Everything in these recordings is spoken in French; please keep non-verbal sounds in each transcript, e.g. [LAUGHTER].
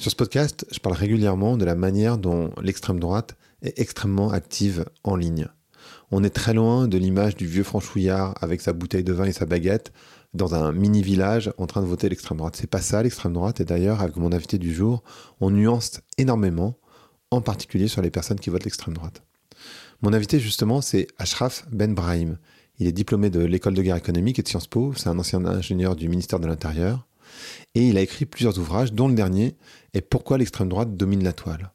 Sur ce podcast, je parle régulièrement de la manière dont l'extrême droite est extrêmement active en ligne. On est très loin de l'image du vieux franchouillard avec sa bouteille de vin et sa baguette dans un mini village en train de voter l'extrême droite. C'est pas ça l'extrême droite et d'ailleurs avec mon invité du jour, on nuance énormément, en particulier sur les personnes qui votent l'extrême droite. Mon invité justement, c'est Ashraf Ben Brahim. Il est diplômé de l'école de guerre économique et de Sciences Po, c'est un ancien ingénieur du ministère de l'Intérieur et il a écrit plusieurs ouvrages, dont le dernier est Pourquoi l'extrême droite domine la toile?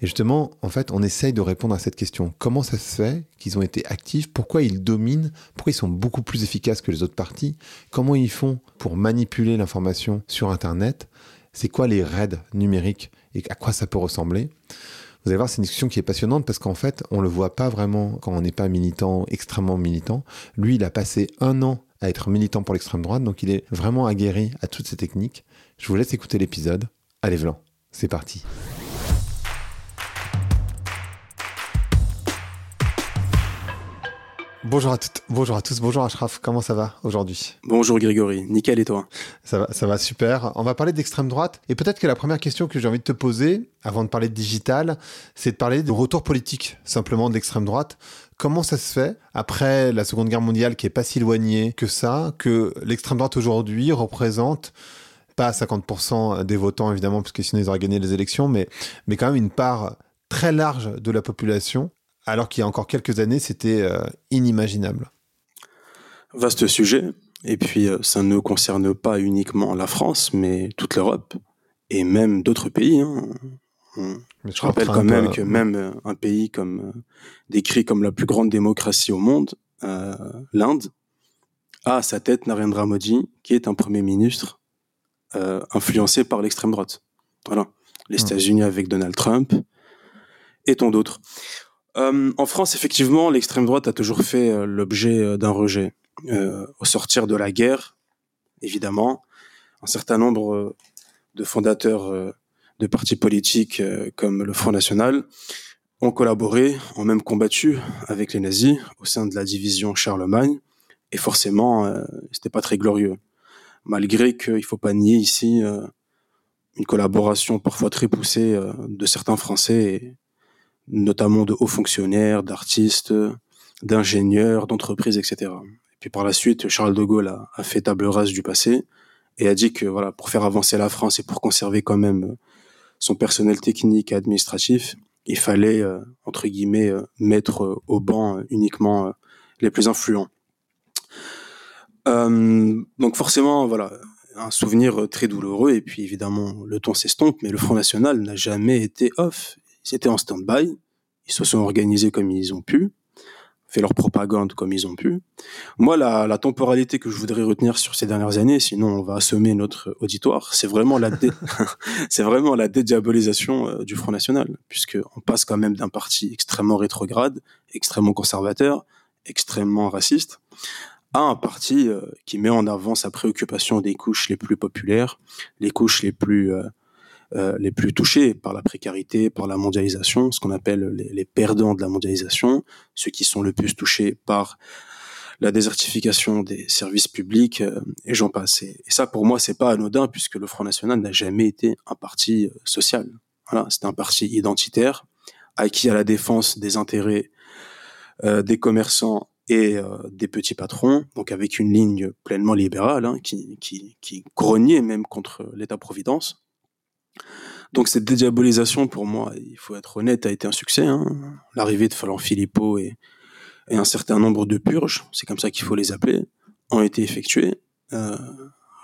Et justement, en fait, on essaye de répondre à cette question. Comment ça se fait qu'ils ont été actifs? Pourquoi ils dominent? Pourquoi ils sont beaucoup plus efficaces que les autres partis? Comment ils font pour manipuler l'information sur Internet? C'est quoi les raids numériques et à quoi ça peut ressembler? Vous allez voir, c'est une discussion qui est passionnante parce qu'en fait, on le voit pas vraiment quand on n'est pas militant, extrêmement militant. Lui, il a passé un an à être militant pour l'extrême droite, donc il est vraiment aguerri à toutes ces techniques. Je vous laisse écouter l'épisode. Allez, Vlan, c'est parti. Bonjour à toutes, bonjour à tous, bonjour Ashraf, comment ça va aujourd'hui? Bonjour Grégory, nickel et toi? Ça va, ça va super. On va parler d'extrême droite et peut-être que la première question que j'ai envie de te poser, avant de parler de digital, c'est de parler du retour politique simplement de l'extrême droite. Comment ça se fait, après la Seconde Guerre mondiale qui est pas si éloignée que ça, que l'extrême droite aujourd'hui représente pas 50% des votants évidemment, parce que sinon ils auraient gagné les élections, mais, mais quand même une part très large de la population, alors qu'il y a encore quelques années c'était euh, inimaginable. Vaste sujet, et puis euh, ça ne concerne pas uniquement la France, mais toute l'Europe, et même d'autres pays. Hein. Je rappelle quand même que même euh, un pays comme euh, décrit comme la plus grande démocratie au monde, euh, l'Inde, a à sa tête Narendra Modi, qui est un premier ministre euh, influencé par l'extrême droite. Voilà, les hmm. États-Unis avec Donald Trump et tant d'autres. Euh, en France, effectivement, l'extrême droite a toujours fait l'objet d'un rejet. au sortir de la guerre, évidemment, un certain nombre de fondateurs de partis politiques euh, comme le Front National ont collaboré, ont même combattu avec les nazis au sein de la division Charlemagne, et forcément, euh, c'était pas très glorieux. Malgré qu'il faut pas nier ici euh, une collaboration parfois très poussée euh, de certains Français, notamment de hauts fonctionnaires, d'artistes, d'ingénieurs, d'entreprises, etc. Et puis par la suite, Charles de Gaulle a, a, fait table rase du passé et a dit que voilà, pour faire avancer la France et pour conserver quand même son personnel technique et administratif, il fallait, euh, entre guillemets, euh, mettre euh, au banc uniquement les plus influents. donc forcément, voilà, un souvenir très douloureux, et puis évidemment, le ton s'estompe, mais le Front National n'a jamais été off. Ils étaient en stand-by, ils se sont organisés comme ils ont pu, fait leur propagande comme ils ont pu. Moi, la, temporalité que je voudrais retenir sur ces dernières années, sinon on va assommer notre auditoire, c'est vraiment la [LAUGHS] c'est vraiment la dédiabolisation euh, du Front National, puisque on passe quand même d'un parti extrêmement rétrograde, extrêmement conservateur, extrêmement raciste, à un parti euh, qui met en avant sa préoccupation des couches les plus populaires, les couches les plus euh, euh, les plus touchés par la précarité, par la mondialisation, ce qu'on appelle les, perdants de la mondialisation, ceux qui sont le plus touchés par la désertification des services publics, euh, et j'en passe. Et, ça, pour moi, c'est pas anodin, puisque le Front National n'a jamais été un parti euh, social. Voilà, c'est un parti identitaire, acquis à la défense des intérêts des commerçants et des petits patrons, donc avec une ligne pleinement libérale, hein, qui, qui, qui grognait même contre l'État-providence. Donc cette dédiabolisation, pour moi, il faut être honnête, a été un succès. Hein. L'arrivée de Falan Philippot et, un certain nombre de purges, c'est comme ça qu'il faut les appeler, ont été effectuées. Euh,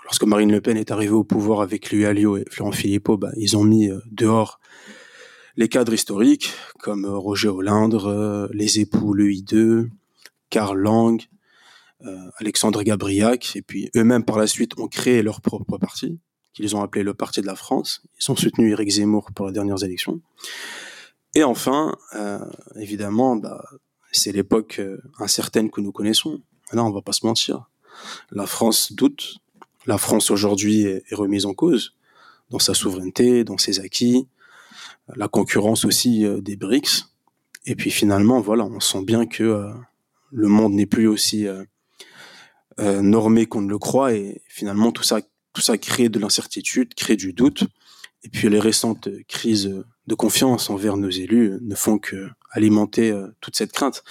lorsque Marine Le Pen est arrivée au pouvoir avec lui Alliot et Florent Philippot, bah, ils ont mis euh, dehors les cadres historiques comme euh, Roger Hollindre, les époux Le I2, Karl Lang, Alexandre Gabriac, et puis eux-mêmes par la suite ont créé leur propre parti qu'ils ont appelé le Parti de la France. Ils ont soutenu Éric Zemmour pour les dernières élections. Et enfin, euh, évidemment, bah, c'est l'époque euh, incertaine que nous connaissons. Là, on va pas se mentir. La France doute. La France aujourd'hui est, remise en cause dans sa souveraineté, dans ses acquis, la concurrence aussi euh, des BRICS. Et puis finalement, voilà, on sent bien que le monde n'est plus aussi normé qu'on ne le croit. Et finalement, tout ça tout ça crée de l'incertitude, crée du doute. Et puis les récentes crises de confiance envers nos élus ne font que alimenter euh, toute cette crainte.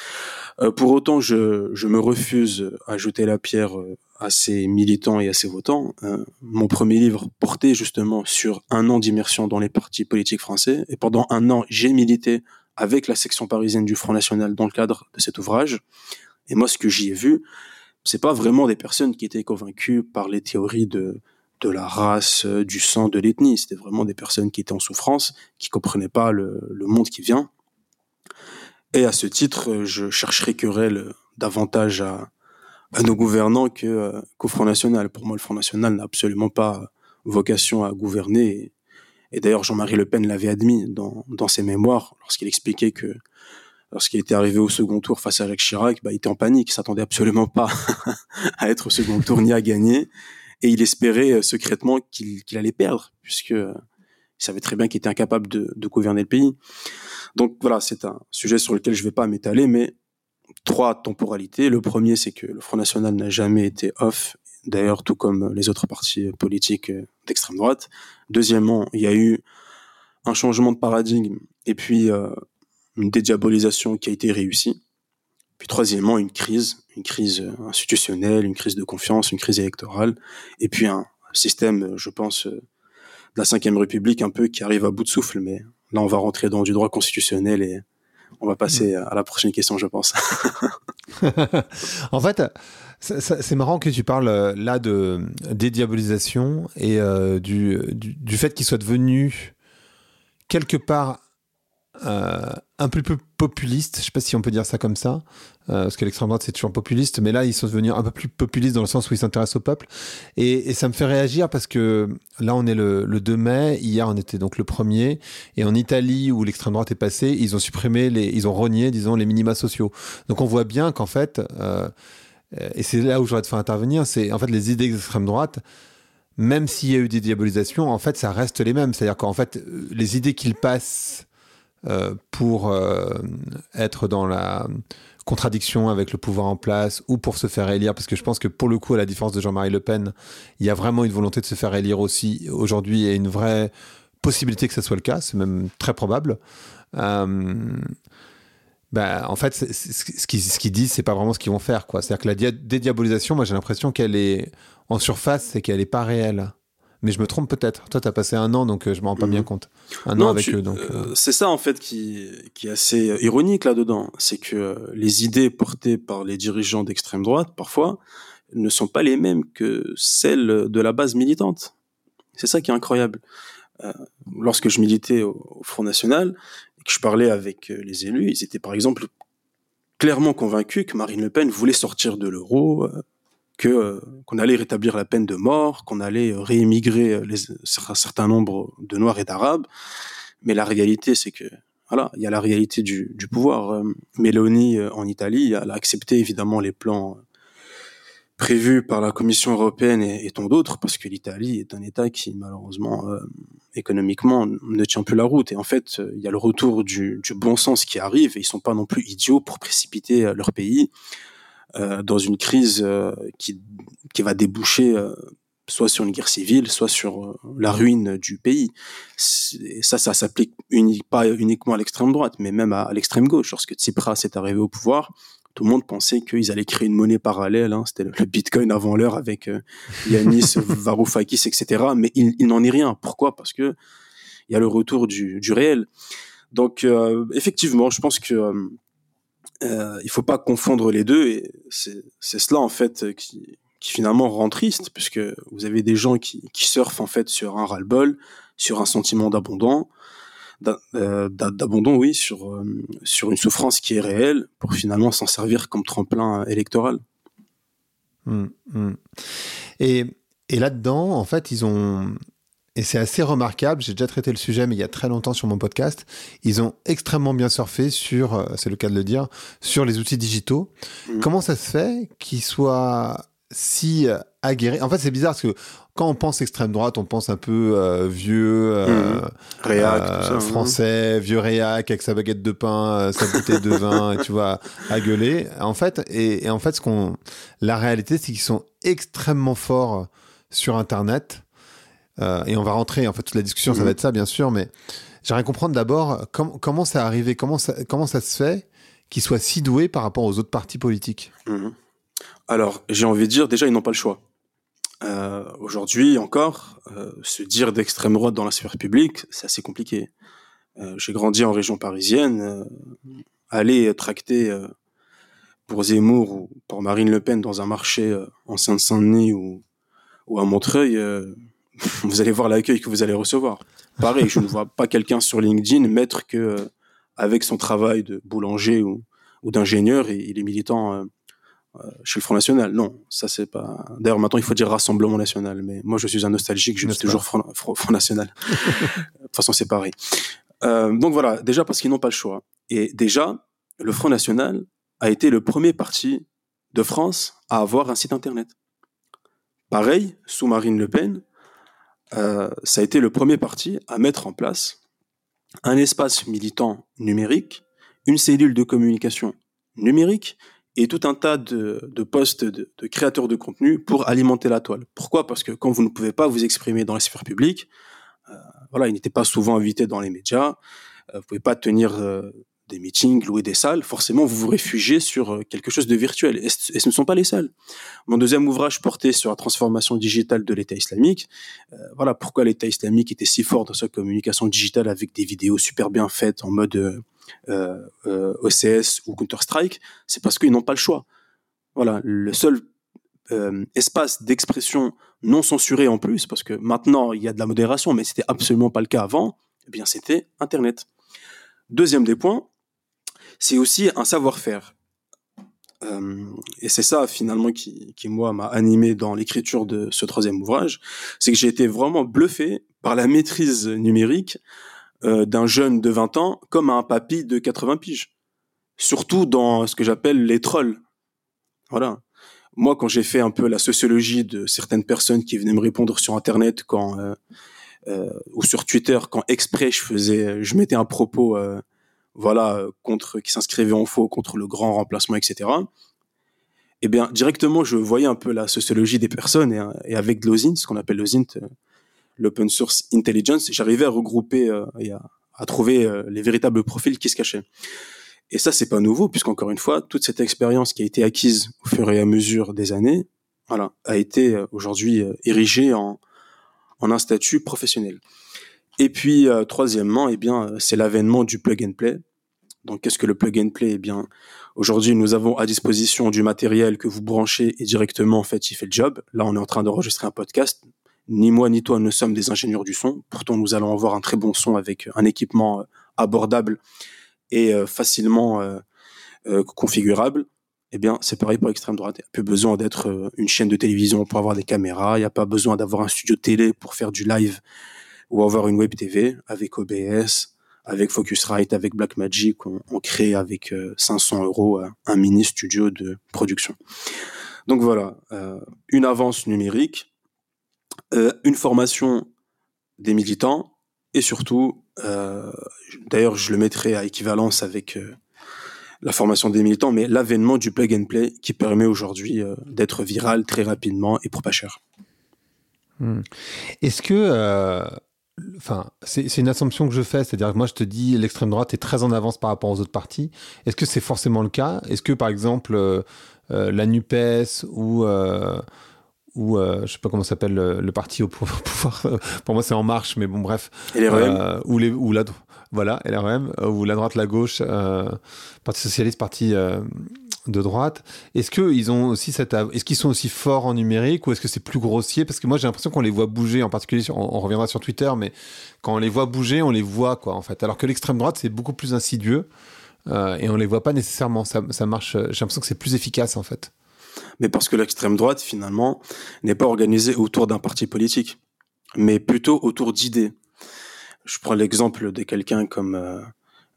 Euh, pour autant, je, je, me refuse à jeter la pierre euh, à ces militants et à ces votants. mon premier livre portait justement sur un an d'immersion dans les partis politiques français. Et pendant un an, j'ai milité avec la section parisienne du Front National dans le cadre de cet ouvrage. Et moi, ce que j'y ai vu, c'est pas vraiment des personnes qui étaient convaincues par les théories de de la race, euh, du sang, de l'ethnie. C'était vraiment des personnes qui étaient en souffrance, qui comprenaient pas le, monde qui vient. Et à ce titre, euh, je chercherai querelle davantage à, nos gouvernants que euh, qu'au Front National. Pour moi, le Front National n'a absolument pas vocation à gouverner. Et, d'ailleurs, Jean-Marie Le Pen l'avait admis dans, dans ses mémoires lorsqu'il expliquait que lorsqu'il était arrivé au second tour face à Jacques Chirac, bah, il était en panique, il s'attendait absolument pas [LAUGHS] à être au second tour ni à gagner et il espérait euh, secrètement qu'il allait perdre, puisque euh, il savait très bien qu'il était incapable de, gouverner le pays. Donc voilà, c'est un sujet sur lequel je ne vais pas m'étaler, mais trois temporalités. Le premier, c'est que le Front National n'a jamais été off, d'ailleurs tout comme les autres partis politiques euh, d'extrême droite. Deuxièmement, il y a eu un changement de paradigme et puis une dédiabolisation qui a été réussie. Puis troisièmement, une crise, une crise institutionnelle, une crise de confiance, une crise électorale, et puis un système, je pense, de la Ve République un peu qui arrive à bout de souffle. Mais là, on va rentrer dans du droit constitutionnel et on va passer à la prochaine question, je pense. [LAUGHS] en fait, c'est marrant que tu parles euh, là de dédiabolisation et euh, du, du, du, fait qu'il soit devenu quelque part euh, un peu plus populiste, je sais pas si on peut dire ça comme ça, euh, parce que l'extrême droite c'est toujours populiste, mais là ils sont devenus un peu plus populistes dans le sens où ils s'intéressent au peuple. Et, ça me fait réagir parce que là on est le, 2 mai, hier on était donc le 1er, et en Italie où l'extrême droite est passée, ils ont supprimé, les, ils ont renié, disons, les minima sociaux. Donc on voit bien qu'en fait, euh, et c'est là où j'aurais te faire intervenir, c'est en fait les idées d'extrême droite même s'il y a eu des diabolisations, en fait, ça reste les mêmes. C'est-à-dire qu'en fait, les idées qu'ils passent pour euh, être dans la contradiction avec le pouvoir en place ou pour se faire élire, parce que je pense que pour le coup, à la différence de Jean-Marie Le Pen, il y a vraiment une volonté de se faire élire aussi aujourd'hui et une vraie possibilité que ça soit le cas, c'est même très probable. Euh, bah, en fait, ce qu'ils ce disent, c'est pas vraiment ce qu'ils vont faire. C'est-à-dire que la dédiabolisation, moi j'ai l'impression qu'elle est en surface, c'est qu'elle n'est pas réelle mais je me trompe peut-être. Toi, tu as passé un an, donc euh, je me rends pas bien mhm. compte. Un an avec eux. Donc, euh. Euh, C'est ça, en fait, qui, qui est assez ironique là-dedans. C'est que les idées portées par les dirigeants d'extrême droite, parfois, ne sont pas les mêmes que celles de la base militante. C'est ça qui est incroyable. lorsque je militais au, Front National et que je parlais avec les élus, ils étaient par exemple clairement convaincus que Marine Le Pen voulait sortir de l'euro, euh, qu'on allait rétablir la peine de mort, qu'on allait euh, réémigrer euh, un certain nombre de Noirs et d'Arabes. Mais la réalité, c'est que voilà, il y a la réalité du, pouvoir. Mélanie en Italie, elle a accepté évidemment les plans prévus par la Commission européenne et, tant d'autres, parce que l'Italie est un État qui malheureusement économiquement ne tient plus la route. Et en fait, il y a le retour du, bon sens qui arrive, et ils sont pas non plus idiots pour précipiter leur pays dans une crise euh, qui, qui va déboucher euh, soit sur une guerre civile, soit sur la ruine du pays. Et ça, ça s'applique pas uniquement à l'extrême droite, mais même à, l'extrême gauche. Lorsque Tsipras est arrivé au pouvoir, tout le monde pensait qu'ils allaient créer une monnaie parallèle. Hein. C'était le, Bitcoin avant l'heure avec Yanis [LAUGHS] Varoufakis, etc. Mais il, n'en est rien. Pourquoi? Parce que il y a le retour du, du réel. Donc, effectivement, je pense que euh, il faut pas confondre les deux et c'est cela en fait qui, qui, finalement rend triste puisque vous avez des gens qui, qui surfent en fait sur un ras-le-bol, sur un sentiment d'abondant, euh, d'abandon oui, sur euh, sur une souffrance qui est réelle pour finalement s'en servir comme tremplin électoral. Mmh, mmh. Et, et là-dedans, en fait, ils ont et c'est assez remarquable, j'ai déjà traité le sujet, mais il y a très longtemps sur mon podcast, ils ont extrêmement bien surfé sur, euh, c'est le cas de le dire, sur les outils digitaux. Mm. Comment ça se fait qu'ils soient si euh, aguerris? En fait, c'est bizarre parce que quand on pense extrême droite, on pense un peu euh, vieux, euh, mm. réac, hein. français, vieux réac avec sa baguette de pain, sa bouteille de vin, et [LAUGHS] tu vois, à gueuler. En fait, et, et en fait, ce qu'on, la réalité, c'est qu'ils sont extrêmement forts sur Internet. Et on va rentrer, en fait, toute la discussion, ça va être ça, bien sûr, mais j'aimerais comprendre d'abord comment ça arrivé, comment ça, comment ça se fait qu'ils soient si doués par rapport aux autres partis politiques. Mhm. Alors, j'ai envie de dire, déjà, ils n'ont pas le choix. Euh, aujourd'hui encore, euh, se dire d'extrême droite dans la sphère publique, c'est assez compliqué. Euh, j'ai grandi en région parisienne, aller tracter pour Zemmour ou pour Marine Le Pen dans un marché en Seine-Saint-Denis ou, ou à Montreuil, [LAUGHS] vous allez voir l'accueil que vous allez recevoir. Pareil, je ne vois pas quelqu'un sur LinkedIn mettre que avec son travail de boulanger ou, ou d'ingénieur, il est militant euh, chez le Front National. Non, ça c'est pas. D'ailleurs, maintenant il faut dire Rassemblement National, mais moi je suis un nostalgique, je suis toujours Front, National. [LAUGHS] de toute façon, c'est pareil. Euh, donc voilà, déjà parce qu'ils n'ont pas le choix. Et déjà, le Front National a été le premier parti de France à avoir un site internet. Pareil, sous Marine Le Pen, euh, ça a été le premier parti à mettre en place un espace militant numérique, une cellule de communication numérique et tout un tas de, postes de, créateurs de contenu pour alimenter la toile. Pourquoi? Parce que quand vous ne pouvez pas vous exprimer dans la sphère publique, euh, voilà, il n'était pas souvent invité dans les médias, euh, vous pouvez pas tenir des meetings, louer des salles, forcément vous vous réfugiez sur euh, quelque chose de virtuel. Et, ce ne sont pas les seuls. Mon deuxième ouvrage portait sur la transformation digitale de l'État islamique. Euh, voilà pourquoi l'État islamique était si fort dans sa communication digitale avec des vidéos super bien faites en mode euh, OCS ou Counter-Strike. C'est parce qu'ils n'ont pas le choix. Voilà, le seul espace d'expression non censuré en plus, parce que maintenant il y a de la modération, mais c'était absolument pas le cas avant. Eh bien, c'était Internet. Deuxième des points, c'est aussi un savoir-faire. Euh, et c'est ça finalement qui, moi m'a animé dans l'écriture de ce troisième ouvrage, c'est que j'ai été vraiment bluffé par la maîtrise numérique euh, d'un jeune de 20 ans comme un papy de 80 piges. Surtout dans ce que j'appelle les trolls. Voilà. Moi, quand j'ai fait un peu la sociologie de certaines personnes qui venaient me répondre sur Internet quand euh, ou sur Twitter, quand exprès je faisais, je mettais un propos voilà, contre, qui s'inscrivait en faux contre le grand remplacement, etc. Eh bien, directement, je voyais un peu la sociologie des personnes et, avec l'OSINT, ce qu'on appelle l'OSINT, euh, l'Open Source Intelligence, j'arrivais à regrouper euh, et à, trouver euh, les véritables profils qui se cachaient. Et ça, c'est pas nouveau, puisqu'encore une fois, toute cette expérience qui a été acquise au fur et à mesure des années, voilà, a été aujourd'hui érigée en, en un statut professionnel. Et puis, euh, troisièmement, eh bien, euh, c'est l'avènement du plug and play. Donc, qu'est-ce que le plug and play? Eh bien, aujourd'hui, nous avons à disposition du matériel que vous branchez et directement, en fait, il fait le job. Là, on est en train d'enregistrer un podcast. Ni moi ni toi ne sommes des ingénieurs du son. Pourtant, nous allons avoir un très bon son avec un équipement euh, abordable et facilement configurable. Eh bien, c'est pareil pour l'extrême droite. Il n'y a plus besoin d'être une chaîne de télévision pour avoir des caméras. Il n'y a pas besoin d'avoir un studio télé pour faire du live ou avoir une web TV avec OBS, avec Focusrite, avec Blackmagic, on, crée avec 500 euh, euros euh, un mini studio de production. Donc voilà, euh, une avance numérique, une formation des militants et surtout, d'ailleurs je le mettrai à équivalence avec la formation des militants, mais l'avènement du plug and play qui permet aujourd'hui d'être viral très rapidement et pour pas cher. Hmm. Est-ce que Enfin, c'est une assumption que je fais, c'est-à-dire que moi je te dis l'extrême droite est très en avance par rapport aux autres partis. Est-ce que c'est forcément le cas? Est-ce que par exemple euh, euh, la Nupes ou euh, ou je sais pas comment s'appelle le, parti au pouvoir, [LAUGHS] pour moi c'est En Marche, mais bon bref, ou les ou la voilà LREM ou la droite la gauche, Parti socialiste, parti de droite. Est-ce qu'ils ont aussi cette, est-ce qu'ils sont aussi forts en numérique ou est-ce que c'est plus grossier? Parce que moi j'ai l'impression qu'on les voit bouger, en particulier, on, reviendra sur Twitter, mais quand on les voit bouger, on les voit quoi en fait. Alors que l'extrême droite c'est beaucoup plus insidieux euh, et on les voit pas nécessairement. Ça, marche. J'ai l'impression que c'est plus efficace en fait. Mais parce que l'extrême droite finalement n'est pas organisée autour d'un parti politique, mais plutôt autour d'idées. Je prends l'exemple de quelqu'un comme euh,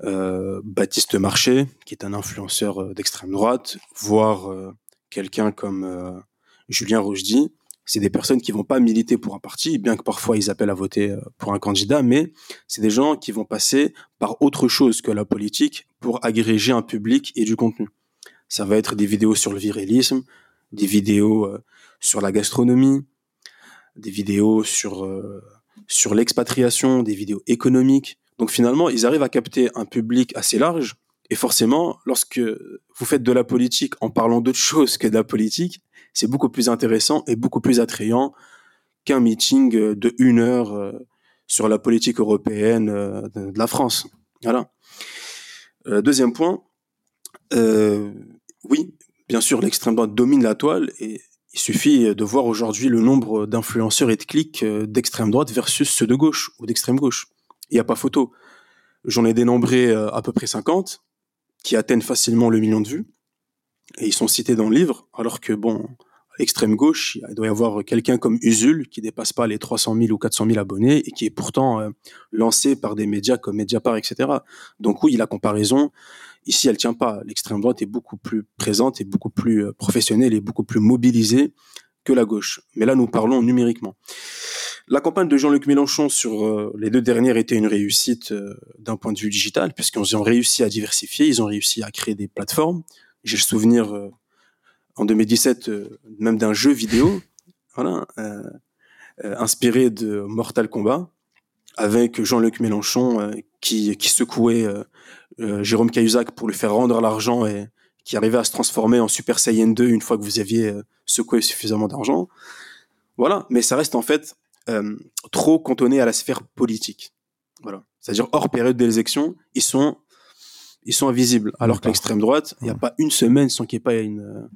euh, Baptiste Marché, qui est un influenceur euh, d'extrême droite, voire euh, quelqu'un comme Julien Rochdy, c'est des personnes qui vont pas militer pour un parti, bien que parfois ils appellent à voter pour un candidat, mais c'est des gens qui vont passer par autre chose que la politique pour agréger un public et du contenu. Ça va être des vidéos sur le virilisme, des vidéos sur la gastronomie, des vidéos sur sur l'expatriation, des vidéos économiques. Donc finalement, ils arrivent à capter un public assez large. Et forcément, lorsque vous faites de la politique en parlant d'autre chose que de la politique, c'est beaucoup plus intéressant et beaucoup plus attrayant qu'un meeting de une heure sur la politique européenne de la France. Voilà. Deuxième point, oui, bien sûr, l'extrême droite domine la toile et il suffit de voir aujourd'hui le nombre d'influenceurs et de clics euh, d'extrême droite versus ceux de gauche ou d'extrême gauche. Il n'y a pas photo. J'en ai dénombré euh, à peu près 50 qui atteignent facilement le million de vues et ils sont cités dans le livre, alors que bon, à l'extrême gauche, il doit y avoir quelqu'un comme Usul qui dépasse pas les 300 000 ou 400 000 abonnés et qui est pourtant euh, lancé par des médias comme Mediapart, etc. Donc oui, la comparaison, Ici, elle tient pas. L'extrême droite est beaucoup plus présente et beaucoup plus euh, professionnelle et beaucoup plus mobilisée la gauche. Mais là, nous parlons numériquement. La campagne de Jean-Luc Mélenchon sur euh, les deux dernières était une réussite euh, d'un point de vue digital, puisqu'ils ont réussi à diversifier, ils ont réussi à créer des plateformes. J'ai le souvenir en 2017 même d'un jeu vidéo, [LAUGHS] voilà, inspiré de Mortal Kombat, avec Jean-Luc Mélenchon qui, qui secouait euh, Jérôme Cahuzac pour lui faire rendre l'argent et qui arrivait à se transformer en Super Saiyan 2 une fois que vous aviez euh, secoué suffisamment d'argent. Voilà, mais ça reste en fait euh, trop cantonné à la sphère politique. Voilà, c'est-à-dire hors période d'élection, ils sont ils sont invisibles. Alors que l'extrême droite, il n'y a pas une semaine sans qu'il n'y ait pas une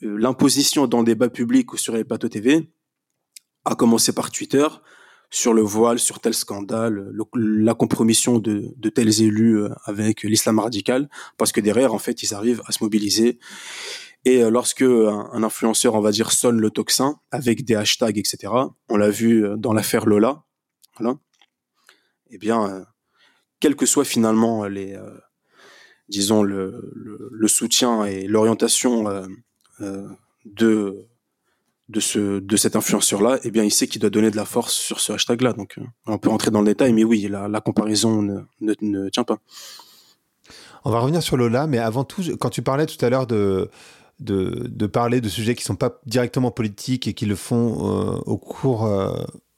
l'imposition dans le débat public ou sur les plateaux TV, à commencer par Twitter, sur le voile, sur tel scandale, la compromission de, tels élus euh, avec l'islam radical, parce que derrière, en fait, ils arrivent à se mobiliser. Et euh, lorsque un, influenceur, on va dire, sonne le tocsin avec des hashtags, etc., on l'a vu euh, dans l'affaire Lola, voilà, eh bien, quel que soit finalement les, disons, le, le, soutien et l'orientation de de ce de cet influenceur là eh bien il sait qu'il doit donner de la force sur ce hashtag là donc euh, on peut rentrer dans le détail mais oui la, la comparaison ne, ne, tient pas. On va revenir sur Lola mais avant tout quand tu parlais tout à l'heure de, de, de parler de sujets qui sont pas directement politiques et qui le font euh, au cours euh,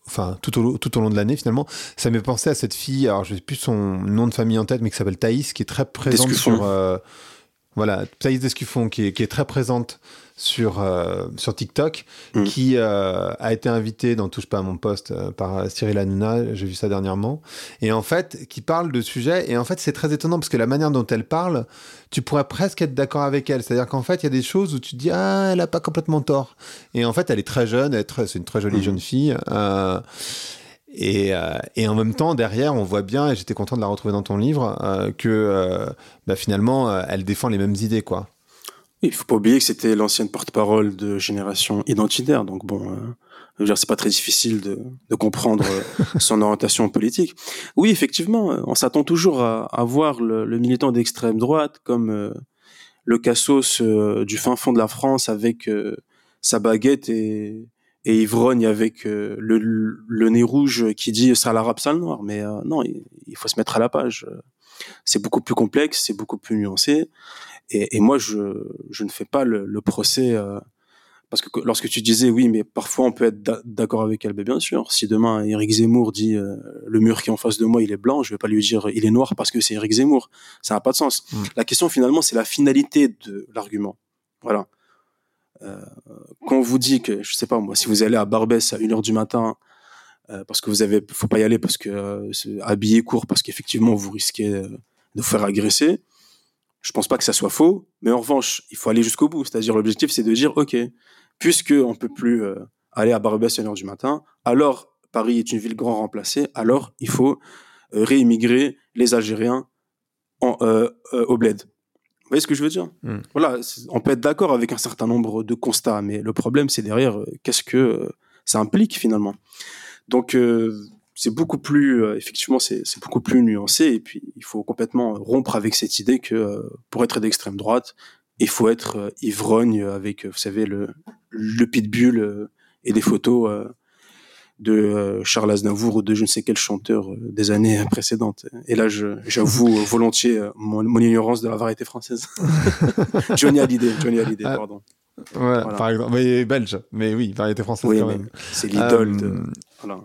enfin tout au, tout au long de l'année finalement ça m'est pensé à cette fille alors je sais plus son nom de famille en tête mais qui s'appelle Thaïs qui est très présente sur voilà Thaïs Descuffon qui est, qui est très présente sur, euh, sur TikTok, mm. qui euh, a été invité dans Touche pas à mon poste euh, par Cyril Hanouna, j'ai vu ça dernièrement, et en fait, qui parle de sujets, et en fait, c'est très étonnant parce que la manière dont elle parle, tu pourrais presque être d'accord avec elle. C'est-à-dire qu'en fait, il y a des choses où tu te dis, ah, elle a pas complètement tort. Et en fait, elle est très jeune, c'est une très jolie mm. jeune fille. Et, et, en même temps, derrière, on voit bien, et j'étais content de la retrouver dans ton livre, que bah, finalement, elle défend les mêmes idées, quoi. Il faut pas oublier que c'était l'ancienne porte-parole de Génération Identitaire, donc bon, euh, c'est pas très difficile de, de comprendre euh, [LAUGHS] son orientation politique. Oui, effectivement, euh, on s'attend toujours à, à voir le, le militant d'extrême droite comme euh, le cassos du fin fond de la France avec sa baguette et, et ivrogne avec le, le, nez rouge qui dit ça l'arabe, ça le noir. Mais non, il, il, faut se mettre à la page. C'est beaucoup plus complexe, c'est beaucoup plus nuancé. Et, et, moi, je, je ne fais pas le, le procès euh, parce que lorsque tu disais oui, mais parfois on peut être d'accord avec elle, mais bien sûr. Si demain Eric Zemmour dit euh, le mur qui est en face de moi il est blanc, je vais pas lui dire il est noir parce que c'est Eric Zemmour. Ça n'a pas de sens. Mm. La question finalement c'est la finalité de l'argument. Voilà. Euh, quand on vous dit que je sais pas moi, si vous allez à Barbès à 1h du matin euh, parce que vous avez, faut pas y aller parce que euh, habillé court parce qu'effectivement vous risquez de vous faire agresser je pense pas que ça soit faux, mais en revanche, il faut aller jusqu'au bout. C'est-à-dire, l'objectif, c'est de dire, OK, puisque on peut plus aller à Barbès à 1h du matin, alors Paris est une ville grand remplacée, alors il faut réimmigrer les Algériens en, au bled. Vous voyez ce que je veux dire hmm. Voilà, on peut être d'accord avec un certain nombre de constats, mais le problème, c'est derrière, qu'est-ce que ça implique finalement Donc, c'est beaucoup plus euh, effectivement c'est beaucoup plus nuancé et puis il faut complètement rompre avec cette idée que euh, pour être d'extrême droite il faut être euh, ivrogne avec vous savez le le pitbull et des photos de Charles Aznavour ou de je ne sais quel chanteur des années précédentes. Et là, j'avoue [LAUGHS] volontiers mon, ignorance de la variété française. [LAUGHS] Johnny Hallyday, Johnny Hallyday, ah. pardon. voilà. par exemple. Mais belge, mais oui, variété française quand même. C'est l'idole de. Voilà.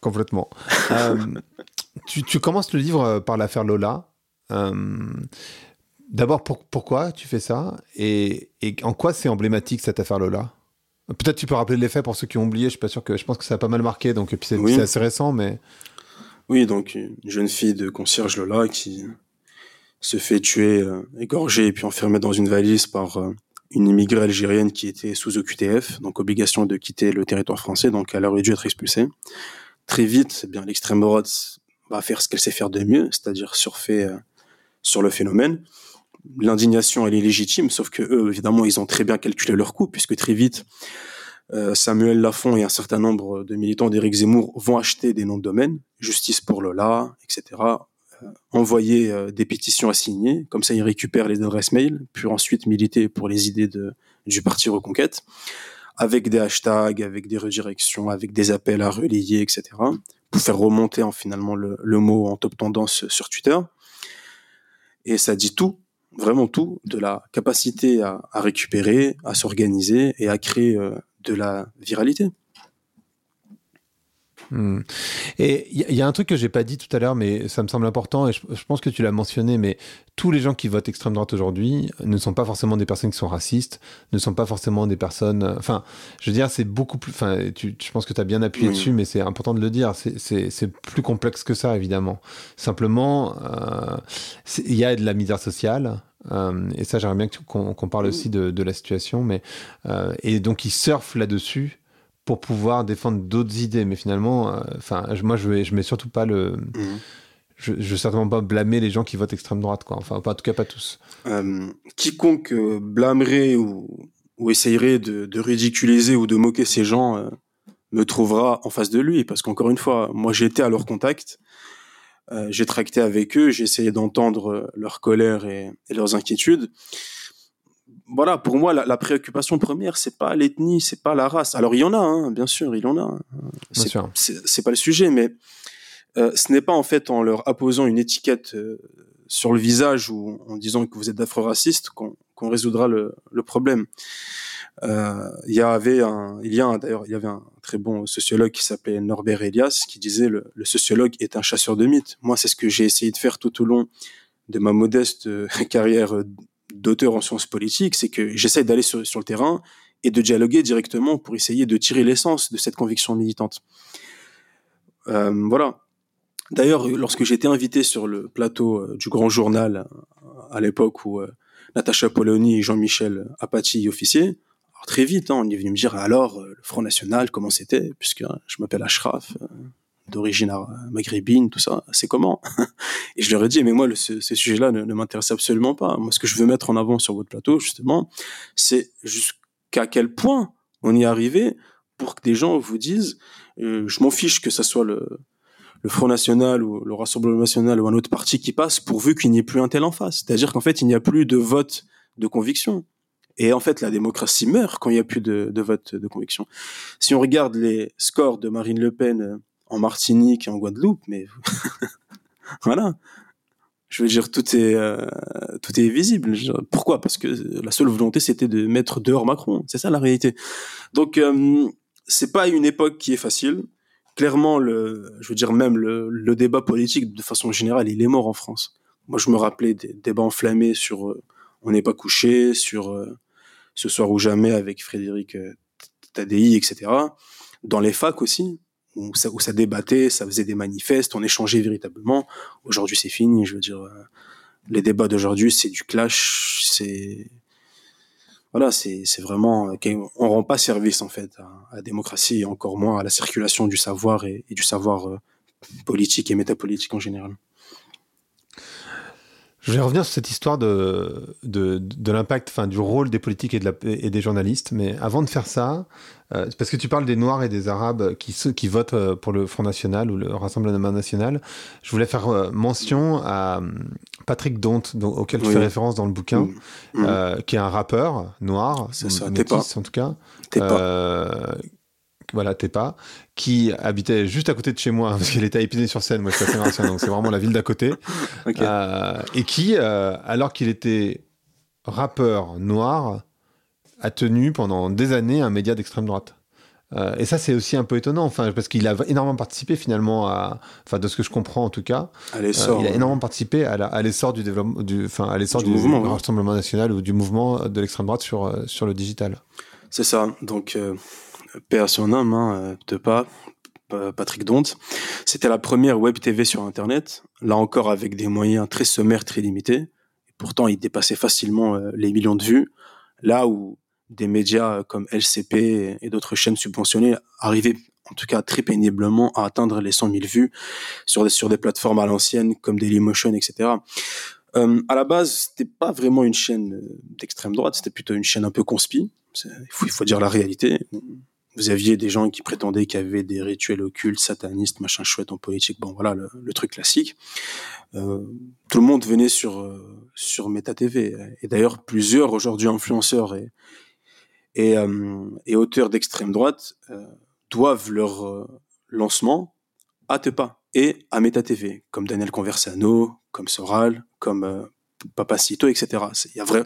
complètement. tu, tu, commences le livre par l'affaire Lola. D'abord, pourquoi tu fais ça? Et, et en quoi c'est emblématique cette affaire Lola? Peut-être tu peux rappeler les faits pour ceux qui ont oublié. Je suis pas sûr que je pense que ça a pas mal marqué. Donc c'est assez récent, mais oui, donc une jeune fille de concierge Lola qui se fait tuer, euh, égorger et puis enfermer dans une valise par euh, une immigrée algérienne qui était sous OQTF, donc obligation de quitter le territoire français. Donc elle aurait dû être expulsée. Très vite, eh bien l'extrême droite va faire ce qu'elle sait faire de mieux, c'est-à-dire surfer euh, sur le phénomène l'indignation elle est légitime, sauf que eux évidemment ils ont très bien calculé leur coût puisque très vite euh, Samuel Lafont et un certain nombre de militants d'Éric Zemmour vont acheter des noms de domaine, justice pour Lola, etc. Euh, envoyer euh, des pétitions à signer, comme ça ils récupèrent les adresses mail, puis ensuite militer pour les idées de, du parti Reconquête, avec des hashtags, avec des redirections, avec des appels à relayer, etc. pour faire remonter en, finalement le, le mot en top tendance sur Twitter. Et ça dit tout vraiment tout, de la capacité à, récupérer, à s'organiser et à créer euh, de la viralité. Hmm. Et il y, a un truc que j'ai pas dit tout à l'heure, mais ça me semble important, et je, pense que tu l'as mentionné, mais tous les gens qui votent extrême droite aujourd'hui ne sont pas forcément des personnes qui sont racistes, ne sont pas forcément des personnes. Enfin, je veux dire, c'est beaucoup plus. Enfin, je pense que tu as bien appuyé dessus, mais c'est important de le dire. C'est plus complexe que ça, évidemment. Simplement, euh, il y a de la misère sociale. Euh, et ça, j'aimerais bien qu'on parle aussi de, de, la situation. Mais, euh, et donc, ils surfent là-dessus pour pouvoir défendre d'autres idées. Mais finalement, euh, enfin, moi, je ne je mets surtout pas le. Mhm. Je ne veux certainement pas blâmer les gens qui votent extrême droite, quoi. Enfin, en tout cas, pas tous. Euh, quiconque euh, blâmerait ou, ou essayerait de, de, ridiculiser ou de moquer ces gens me trouvera en face de lui. Parce qu'encore une fois, moi, j'étais à leur contact. j'ai tracté avec eux, j'ai essayé d'entendre leur colère et, et leurs inquiétudes voilà, pour moi, la, préoccupation première, c'est pas l'ethnie, c'est pas la race. Alors il y en a, hein, bien sûr, il y en a. C'est pas le sujet, mais euh, ce n'est pas en fait en leur apposant une étiquette euh, sur le visage ou en disant que vous êtes d'afro-raciste qu'on résoudra le, problème. Euh, il y avait un, il y a d'ailleurs, il y avait un très bon sociologue qui s'appelait Norbert Elias qui disait le, le sociologue est un chasseur de mythes. Moi, c'est ce que j'ai essayé de faire tout au long de ma modeste [LAUGHS] carrière d'auteur en sciences politiques, c'est que j'essaie d'aller sur, le terrain et de dialoguer directement pour essayer de tirer l'essence de cette conviction militante. Euh, voilà. D'ailleurs, lorsque j'étais invité sur le plateau euh, du Grand Journal à l'époque où euh, Natacha Polony et Jean-Michel Apathy officiaient, très vite, hein, on est venu me dire alors le Front National comment c'était, puisque hein, je m'appelle Ashraf, d'origine maghrébine, tout ça, c'est comment? [LAUGHS] Et je leur ai dit, mais moi, le, ce, ces sujets-là ne, ne m'intéressent absolument pas. Moi, ce que je veux mettre en avant sur votre plateau, justement, c'est jusqu'à quel point on y est arrivé pour que des gens vous disent, euh, je m'en fiche que ce soit le, le Front National ou le Rassemblement National ou un autre parti qui passe, pourvu qu'il n'y ait plus un tel en face. C'est-à-dire qu'en fait, il n'y a plus de vote de conviction. Et en fait, la démocratie meurt quand il n'y a plus de, de vote de conviction. Si on regarde les scores de Marine Le Pen euh, en Martinique et en Guadeloupe, mais voilà. Je veux dire, tout est euh, tout est visible. Pourquoi Parce que la seule volonté, c'était de mettre dehors Macron. C'est ça la réalité. Donc, euh, c'est pas une époque qui est facile. Clairement, le, je veux dire même le, le, débat politique de façon générale, il est mort en France. Moi, je me rappelais des débats enflammés sur euh, on n'est pas couché, sur euh, ce soir ou jamais avec Frédéric Tadei, etc. Dans les facs aussi, où ça, où ça débattait, ça faisait des manifestes, on échangeait véritablement. Aujourd'hui, c'est fini. Je veux dire, euh, les débats d'aujourd'hui, c'est du clash, c'est voilà, c'est vraiment euh, on rend pas service en fait à, la démocratie et encore moins à la circulation du savoir et, et du savoir euh, politique et métapolitique en général. Je vais revenir sur cette histoire de, de, de l'impact, enfin, du rôle des politiques et, de la, et des journalistes. Mais avant de faire ça, euh, parce que tu parles des Noirs et des Arabes qui, qui votent euh, pour le Front National ou le Rassemblement National, je voulais faire euh, mention à Patrick Dont, auquel tu fais référence dans le bouquin, qui est un rappeur noir, c'est ça, métis, en tout cas, voilà, pas qui habitait juste à côté de chez moi, parce qu'elle était à Épinay-sur-Seine, moi je suis à saint donc c'est vraiment la ville d'à côté, [LAUGHS] euh, et qui, euh, alors qu'il était rappeur noir, a tenu pendant des années un média d'extrême droite. Euh, et ça, c'est aussi un peu étonnant, enfin, parce qu'il a énormément participé finalement à, enfin, de ce que je comprends en tout cas, à l'essor, il a énormément participé à l'essor du développement, du, enfin, à l'essor du, mouvement, Rassemblement national ou du mouvement de l'extrême droite sur sur le digital. C'est ça. Donc, euh, paix à son âme, de pas. Patrick Dont. C'était la première web TV sur Internet, là encore avec des moyens très sommaires, très limités. Pourtant, il dépassait facilement les millions de vues. Là où des médias comme LCP et d'autres chaînes subventionnées arrivaient en tout cas très péniblement à atteindre les 100 000 vues sur des, sur des plateformes à l'ancienne comme Dailymotion, etc. Euh, à la base, c'était pas vraiment une chaîne euh, d'extrême droite, c'était plutôt une chaîne un peu conspi. Il faut dire la réalité. Vous aviez des gens qui prétendaient qu'il y avait des rituels occultes, satanistes, machin chouette en politique. Bon, voilà le, truc classique. Euh, tout le monde venait sur euh, sur Meta TV. Et d'ailleurs, plusieurs aujourd'hui influenceurs et et, euh, auteurs d'extrême droite doivent leur lancement à Tepa et à Meta TV, comme Daniel Conversano, comme Soral, comme Papacito, etc. Il y a vrai...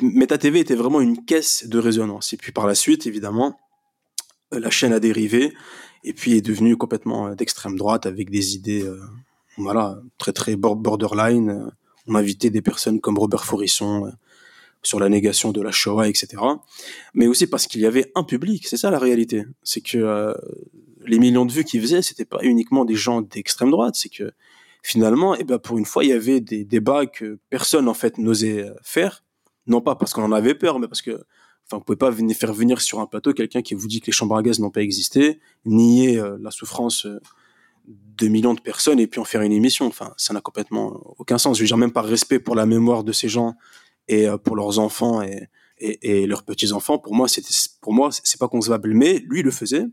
Meta TV était vraiment une caisse de résonance. Et puis par la suite, évidemment, la chaîne a dérivé et puis est devenue complètement d'extrême droite avec des idées, voilà, très très borderline. On invitait des personnes comme Robert Forisson, sur la négation de la Shoah, etc. Mais aussi parce qu'il y avait un public. C'est ça la réalité. C'est que euh, les millions de vues qu'ils faisaient, c'était pas uniquement des gens d'extrême droite. C'est que finalement, eh ben pour une fois, il y avait des débats que personne en fait n'osait faire. Non pas parce qu'on en avait peur, mais parce que enfin, vous pouvez pas venir faire venir sur un plateau quelqu'un qui vous dit que les chambres à gaz n'ont pas existé, nier euh, la souffrance euh, de millions de personnes et puis en faire une émission. Enfin, ça n'a complètement aucun sens. Je veux dire, même par respect pour la mémoire de ces gens et euh, pour leurs enfants et, leurs petits enfants. Pour moi, c'était pour moi c'est pas concevable, mais lui le faisait.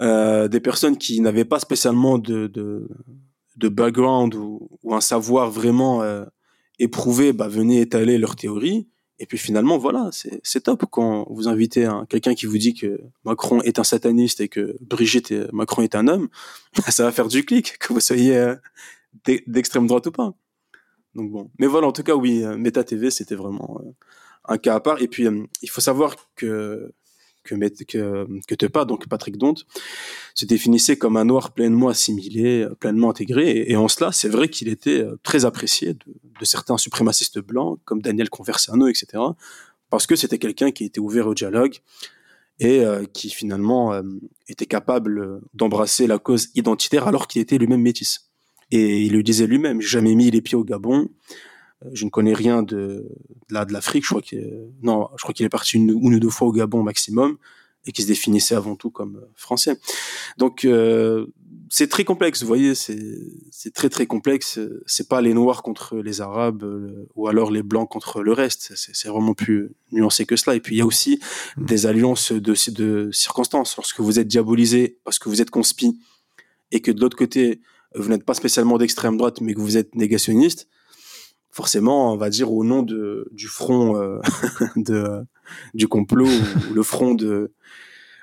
Des personnes qui n'avaient pas spécialement de, background ou, un savoir vraiment éprouvé, bah, venaient étaler leur théorie. Et puis finalement, voilà, c'est top quand vous invitez un, quelqu'un qui vous dit que Macron est un sataniste et que Brigitte et Macron est un homme, [LAUGHS] ça va faire du clic, [LAUGHS] que vous soyez euh, d'extrême droite ou pas. Donc bon, mais voilà, en tout cas, oui, euh, Meta TV, c'était vraiment euh, un cas à part. Et puis, il faut savoir que que que, que Tepa, donc Patrick Dont, se définissait comme un noir pleinement assimilé, pleinement intégré. Et, en cela, c'est vrai qu'il était très apprécié de, certains suprémacistes blancs, comme Daniel Conversano, etc. Parce que c'était quelqu'un qui était ouvert au dialogue et qui finalement était capable d'embrasser la cause identitaire alors qu'il était lui-même métis. Et il le disait lui-même, jamais mis les pieds au Gabon. Euh, je ne connais rien de, de là de l'Afrique. Je crois que non, je crois qu'il est parti une, une ou deux fois au Gabon maximum et qui se définissait avant tout comme euh, français. Donc euh, c'est très complexe, vous voyez, c'est très très complexe. C'est pas les Noirs contre les Arabes euh, ou alors les Blancs contre le reste. C'est vraiment plus nuancé que cela. Et puis il y a aussi mmh. des alliances de, de circonstances. Lorsque vous êtes diabolisé parce que vous êtes conspi et que de l'autre côté vous n'êtes pas spécialement d'extrême droite, mais que vous êtes négationniste, forcément, on va dire au nom de, du front euh, [LAUGHS] de, du complot ou, le front de,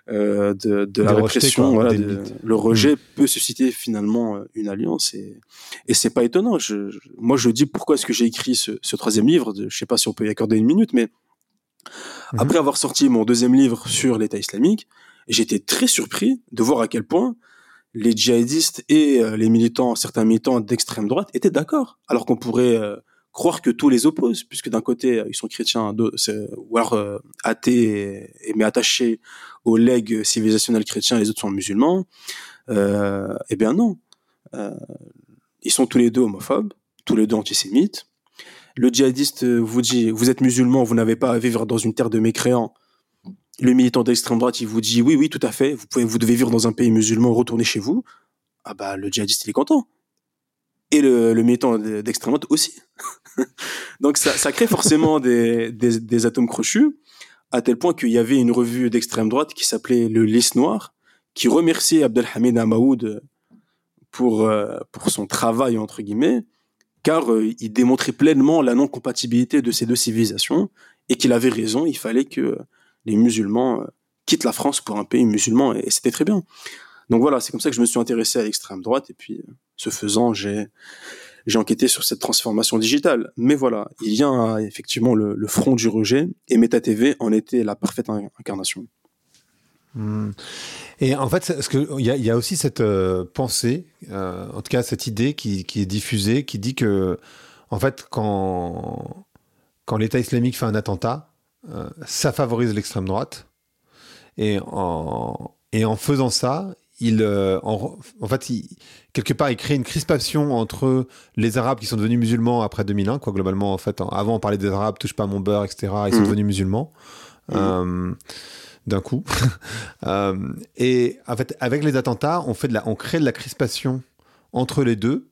euh, de, de, la répression, voilà, le rejet mm. peut susciter finalement euh, une alliance et, et c'est pas étonnant. Je, moi, je dis pourquoi est-ce que j'ai écrit ce, ce, troisième livre. De, je sais pas si on peut y accorder une minute, mais mm-hmm. après avoir sorti mon deuxième livre sur l'État islamique, j'étais très surpris de voir à quel point les djihadistes et les militants, certains militants d'extrême droite étaient d'accord, alors qu'on pourrait euh, croire que tous les opposent, puisque d'un côté ils sont chrétiens, ou alors euh, athées et, mais attachés au legs civilisationnel chrétien, les autres sont musulmans. eh bien non, ils sont tous les deux homophobes, tous les deux antisémites. Le djihadiste vous dit, vous êtes musulman, vous n'avez pas à vivre dans une terre de mécréants le militant d'extrême droite, il vous dit oui, oui, tout à fait, vous vous devez vivre dans un pays musulman, retourner chez vous. Ah bah, le djihadiste, il est content. Et le, le militant d'extrême droite aussi. [LAUGHS] Donc ça, crée forcément des, atomes crochus, à tel point qu'il y avait une revue d'extrême droite qui s'appelait Le Lys Noir, qui remerciait Abdelhamid Amaoud pour, euh, son travail, entre guillemets, car euh, il démontrait pleinement la non-compatibilité de ces deux civilisations, et qu'il avait raison, il fallait que les musulmans euh, quittent la France pour un pays musulman et, c'était très bien. Donc voilà, c'est comme ça que je me suis intéressé à l'extrême droite et puis ce faisant, j'ai j'ai enquêté sur cette transformation digitale. Mais voilà, il y a effectivement le, front du rejet et Meta TV en était la parfaite incarnation. Hmm. Et en fait, il y, a aussi cette euh, pensée, euh, en tout cas cette idée qui, est diffusée, qui dit que, en fait, quand, quand l'État islamique fait un attentat, euh, ça favorise l'extrême droite. Et en, et en faisant ça, il, en, en, fait, quelque part, il crée une crispation entre les Arabes qui sont devenus musulmans après 2001, quoi, globalement, en fait. Avant, on parlait des Arabes, touche pas à mon beurre, etc. Ils sont hmm. devenus musulmans. Hmm d'un coup. [LAUGHS] Euh, et en fait, avec les attentats, on, fait de la, on crée de la crispation entre les deux.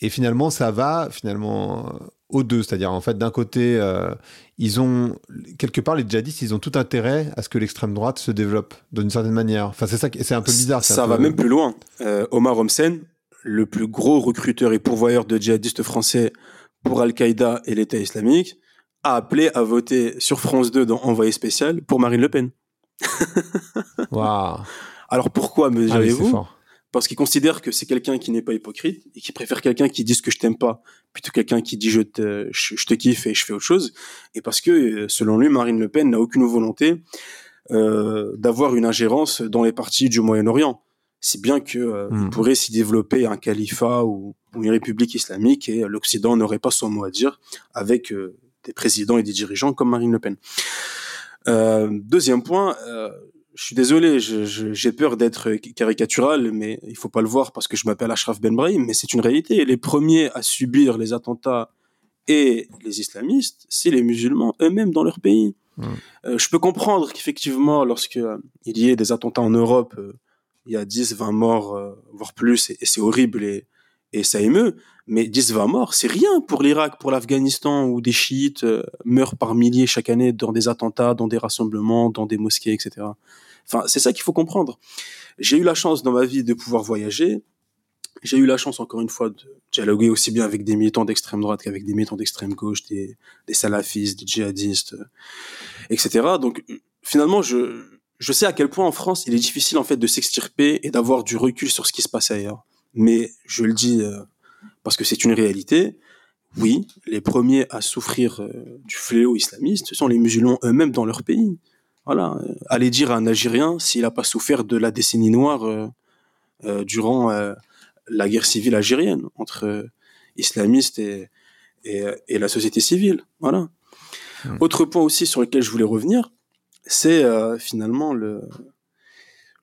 Et finalement, ça va finalement euh, aux deux. C'est-à-dire, en fait, d'un côté, euh, ils ont, quelque part, les djihadistes, ils ont tout intérêt à ce que l'extrême droite se développe d'une certaine manière. Enfin, c'est ça, c'est un peu bizarre. Ça va même plus loin. Omar Homsen, le plus gros recruteur et pourvoyeur de djihadistes français pour Al-Qaïda et l'État islamique, a appelé à voter sur France 2 dans Envoyé spécial pour Marine Le Pen. [LAUGHS] wow. Alors pourquoi me ah direz-vous Parce qu'il considère que c'est quelqu'un qui n'est pas hypocrite et qui préfère quelqu'un qui dise que je t'aime pas plutôt quelqu'un qui dit je te, je, te kiffe et je fais autre chose. Et parce que selon lui, Marine Le Pen n'a aucune volonté euh, d'avoir une ingérence dans les partis du Moyen-Orient. C'est bien que euh, hmm. pourrait s'y développer un califat ou, une république islamique et l'Occident n'aurait pas son mot à dire avec euh, des présidents et des dirigeants comme Marine Le Pen. Euh, deuxième point, euh, je suis désolé, j'ai peur d'être caricatural, mais il faut pas le voir parce que je m'appelle Ashraf Ben Brahim, mais c'est une réalité. Les premiers à subir les attentats et les islamistes, c'est les musulmans eux-mêmes dans leur pays. Mmh. Euh, je peux comprendre qu'effectivement, lorsque il y ait des attentats en Europe, il y a 10, 20 morts, voire plus, et, et c'est horrible et, et ça émeut. Mais 10, 20 morts, c'est rien pour l'Irak, pour l'Afghanistan, où des chiites euh, meurent par milliers chaque année dans des attentats, dans des rassemblements, dans des mosquées, etc. Enfin, c'est ça qu'il faut comprendre. J'ai eu la chance dans ma vie de pouvoir voyager. J'ai eu la chance, encore une fois, de dialoguer aussi bien avec des militants d'extrême droite qu'avec des militants d'extrême gauche, des, salafistes, des djihadistes, euh, etc. Donc, finalement, je, je sais à quel point en France, il est difficile, en fait, de s'extirper et d'avoir du recul sur ce qui se passe ailleurs. Mais je le dis euh, parce que c'est une réalité. Oui, les premiers à souffrir euh, du fléau islamiste, ce sont les musulmans eux-mêmes dans leur pays. Voilà, euh, allez dire à un Algérien s'il n'a pas souffert de la décennie noire durant la guerre civile algérienne entre islamistes et, et, la société civile. Voilà. Hmm. Autre point aussi sur lequel je voulais revenir, c'est finalement le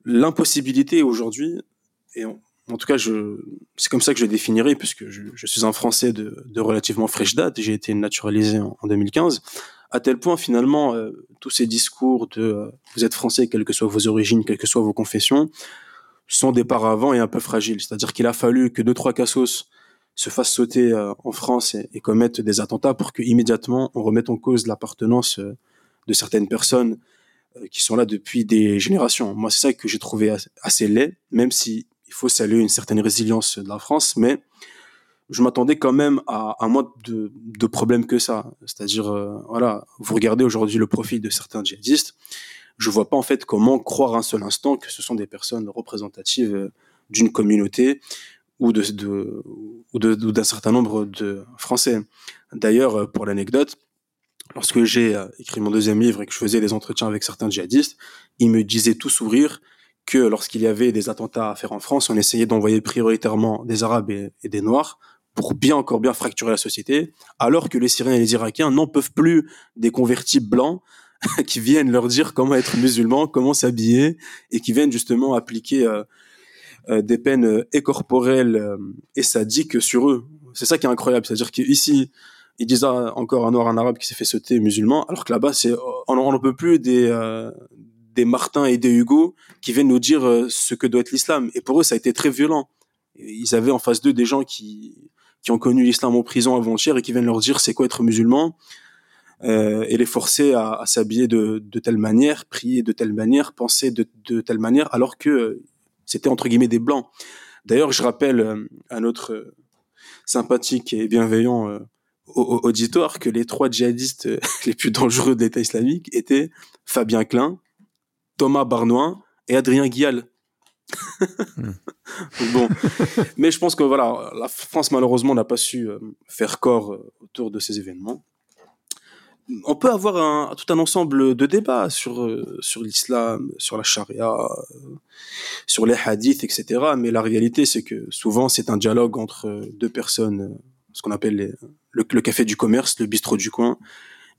l'impossibilité aujourd'hui, et en tout cas, je, c'est comme ça que je le définirais, puisque je, je suis un Français de, de relativement fraîche date, j'ai été naturalisé en, 2015, à tel point finalement, euh, tous ces discours de euh, vous êtes Français, quelles que soient vos origines, quelles que soient vos confessions, sont des paravents et un peu fragiles. C'est-à-dire qu'il a fallu que deux, trois cassos se fassent sauter euh, en France et, et, commettent des attentats pour que immédiatement on remette en cause l'appartenance de certaines personnes qui sont là depuis des générations. Moi, c'est ça que j'ai trouvé assez laid, même si il faut saluer une certaine résilience de la France, mais je m'attendais quand même à, moins de, problèmes que ça. C'est-à-dire, euh, voilà, vous regardez aujourd'hui le profil de certains djihadistes, je vois pas en fait comment croire un seul instant que ce sont des personnes représentatives euh, d'une communauté ou de, d'un certain nombre de Français. D'ailleurs, euh, pour l'anecdote, lorsque j'ai écrit mon deuxième livre et que je faisais des entretiens avec certains djihadistes, ils me disaient tout sourire que lorsqu'il y avait des attentats à faire en France, on essayait d'envoyer prioritairement des Arabes et, des Noirs pour bien encore bien fracturer la société, alors que les Syriens et les Irakiens n'en peuvent plus des convertis blancs [LAUGHS] qui viennent leur dire comment être musulman, comment s'habiller, et qui viennent justement appliquer euh, euh, des peines euh, écorporelles et sadiques sur eux. C'est ça qui est incroyable, c'est-à-dire qu'ici, ils disent ah, encore un noir, un arabe qui s'est fait sauter musulman, alors que là-bas, c'est on n'en peut plus des des Martin et des Hugo qui viennent nous dire ce que doit être l'islam. Et pour eux, ça a été très violent. Ils avaient en face d'eux des gens qui, qui ont connu l'islam en prison avant-hier et qui viennent leur dire c'est quoi être musulman euh, et les forcer à, à s'habiller de, de, telle manière, prier de telle manière, penser de, de telle manière, alors que euh, c'était entre guillemets des blancs. D'ailleurs, je rappelle euh, à notre sympathique et bienveillant auditoire que les trois djihadistes [LAUGHS] les plus dangereux de l'État islamique étaient Fabien Klein, Thomas Barnoin et Adrien Guial. [LAUGHS] Bon, mais je pense que voilà, la France malheureusement n'a pas su euh, faire corps euh, autour de ces événements. On peut avoir tout un ensemble de débats sur euh, sur l'islam, sur la charia, sur les hadiths, etc. Mais la réalité, c'est que souvent c'est un dialogue entre deux personnes, ce qu'on appelle le, café du commerce, le bistrot du coin.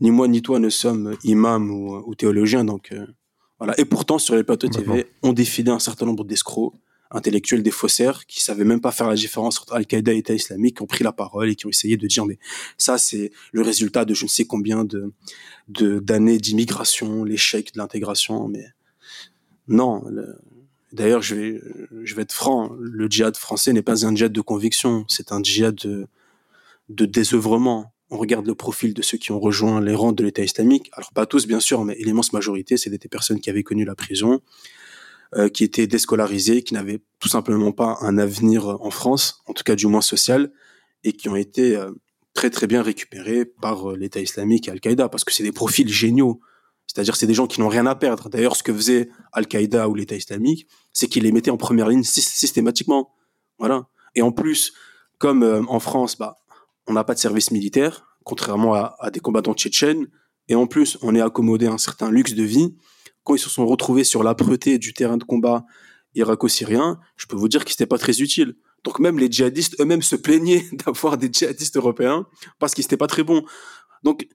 Ni moi ni toi ne sommes imams ou, ou théologiens, donc voilà. Et pourtant, sur les plateaux TV, on défilait un certain nombre d'escrocs intellectuels, des faussaires, qui savaient même pas faire la différence entre Al-Qaïda et État islamique, qui ont pris la parole et qui ont essayé de dire, mais ça, c'est le résultat de je ne sais combien de, d'années d'immigration, l'échec de l'intégration, mais non. D'ailleurs, je vais, je vais être franc, le djihad français n'est pas un djihad de conviction, c'est un djihad de, de désœuvrement on regarde le profil de ceux qui ont rejoint les rangs de l'État islamique. Alors pas tous bien sûr, mais l'immense majorité, c'est des personnes qui avaient connu la prison, euh, qui étaient déscolarisées, qui n'avaient tout simplement pas un avenir en France, en tout cas du moins social, et qui ont été euh, très très bien récupérés par euh, l'État islamique et Al-Qaïda, parce que c'est des profils géniaux. C'est-à-dire c'est des gens qui n'ont rien à perdre. D'ailleurs, ce que faisait Al-Qaïda ou l'État islamique, c'est qu'ils les mettaient en première ligne systématiquement. Voilà. Et en plus, comme en France, bah, on n'a pas de service militaire, contrairement à, des combattants tchétchènes, et en plus, on est accommodé à un certain luxe de vie. Quand ils se sont retrouvés sur l'âpreté du terrain de combat irako-syrien, je peux vous dire que c'était pas très utile. Donc même les djihadistes eux-mêmes se plaignaient [LAUGHS] d'avoir des djihadistes européens parce qu'ils n'étaient pas très bons. Donc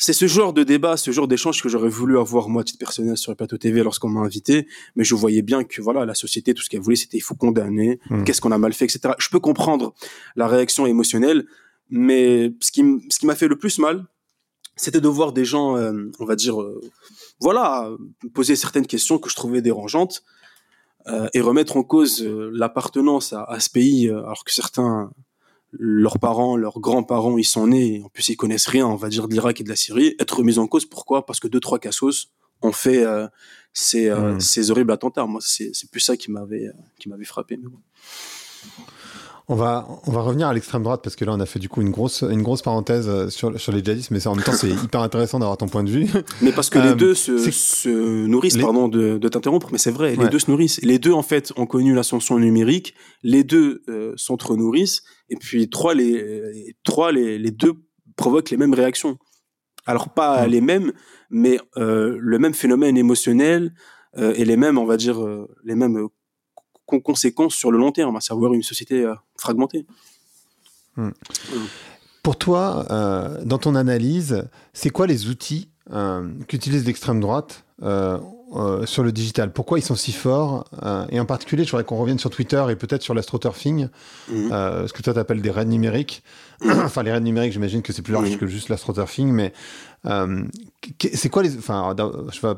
c'est ce genre de débat, ce genre d'échange que j'aurais voulu avoir moi, à titre personnel, sur le plateau TV lorsqu'on m'a invité. Mais je voyais bien que voilà, la société, tout ce qu'elle voulait, c'était il faut condamner, mmh. qu'est-ce qu'on a mal fait, etc. Je peux comprendre la réaction émotionnelle, mais ce qui, ce qui m'a fait le plus mal, c'était de voir des gens, euh, on va dire, euh, voilà, poser certaines questions que je trouvais dérangeantes euh, et remettre en cause l'appartenance à, à, ce pays, alors que certains, leurs parents, leurs grands-parents, ils sont nés, en plus ils connaissent rien, on va dire, de l'Irak et de la Syrie, être remis en cause. Pourquoi? Parce que deux, trois cassos ont fait ces, hmm. ces horribles attentats. Moi, c'est plus ça qui m'avait m'avait frappé. Mais bon. On va, on va revenir à l'extrême droite parce que là, on a fait du coup une grosse, une grosse parenthèse euh, sur, sur les djihadistes, mais en même temps, c'est [LAUGHS] hyper intéressant d'avoir ton point de vue. [LAUGHS] Mais parce que les euh, deux se, se nourrissent, pardon de, de t'interrompre, mais c'est vrai, les deux se nourrissent. Les deux, en fait, ont connu l'ascension numérique, les deux euh, s'entre-nourrissent, et puis trois, les, trois les, les deux provoquent les mêmes réactions. Alors, pas les mêmes, mais euh, le même phénomène émotionnel et les mêmes, on va dire, les mêmes conséquences sur le long terme, à savoir une société euh, fragmentée. Hmm. Pour toi, euh, dans ton analyse, c'est quoi les outils euh, qu'utilise l'extrême droite sur le digital? Pourquoi ils sont si forts Et en particulier, je voudrais qu'on revienne sur Twitter et peut-être sur l'astroturfing, mmh. ce que toi tu appelles des raids numériques. Hmm. [CLEARS THROAT] enfin, les raids numériques, j'imagine que c'est plus large que juste l'astroturfing, mais c'est quoi les. Enfin,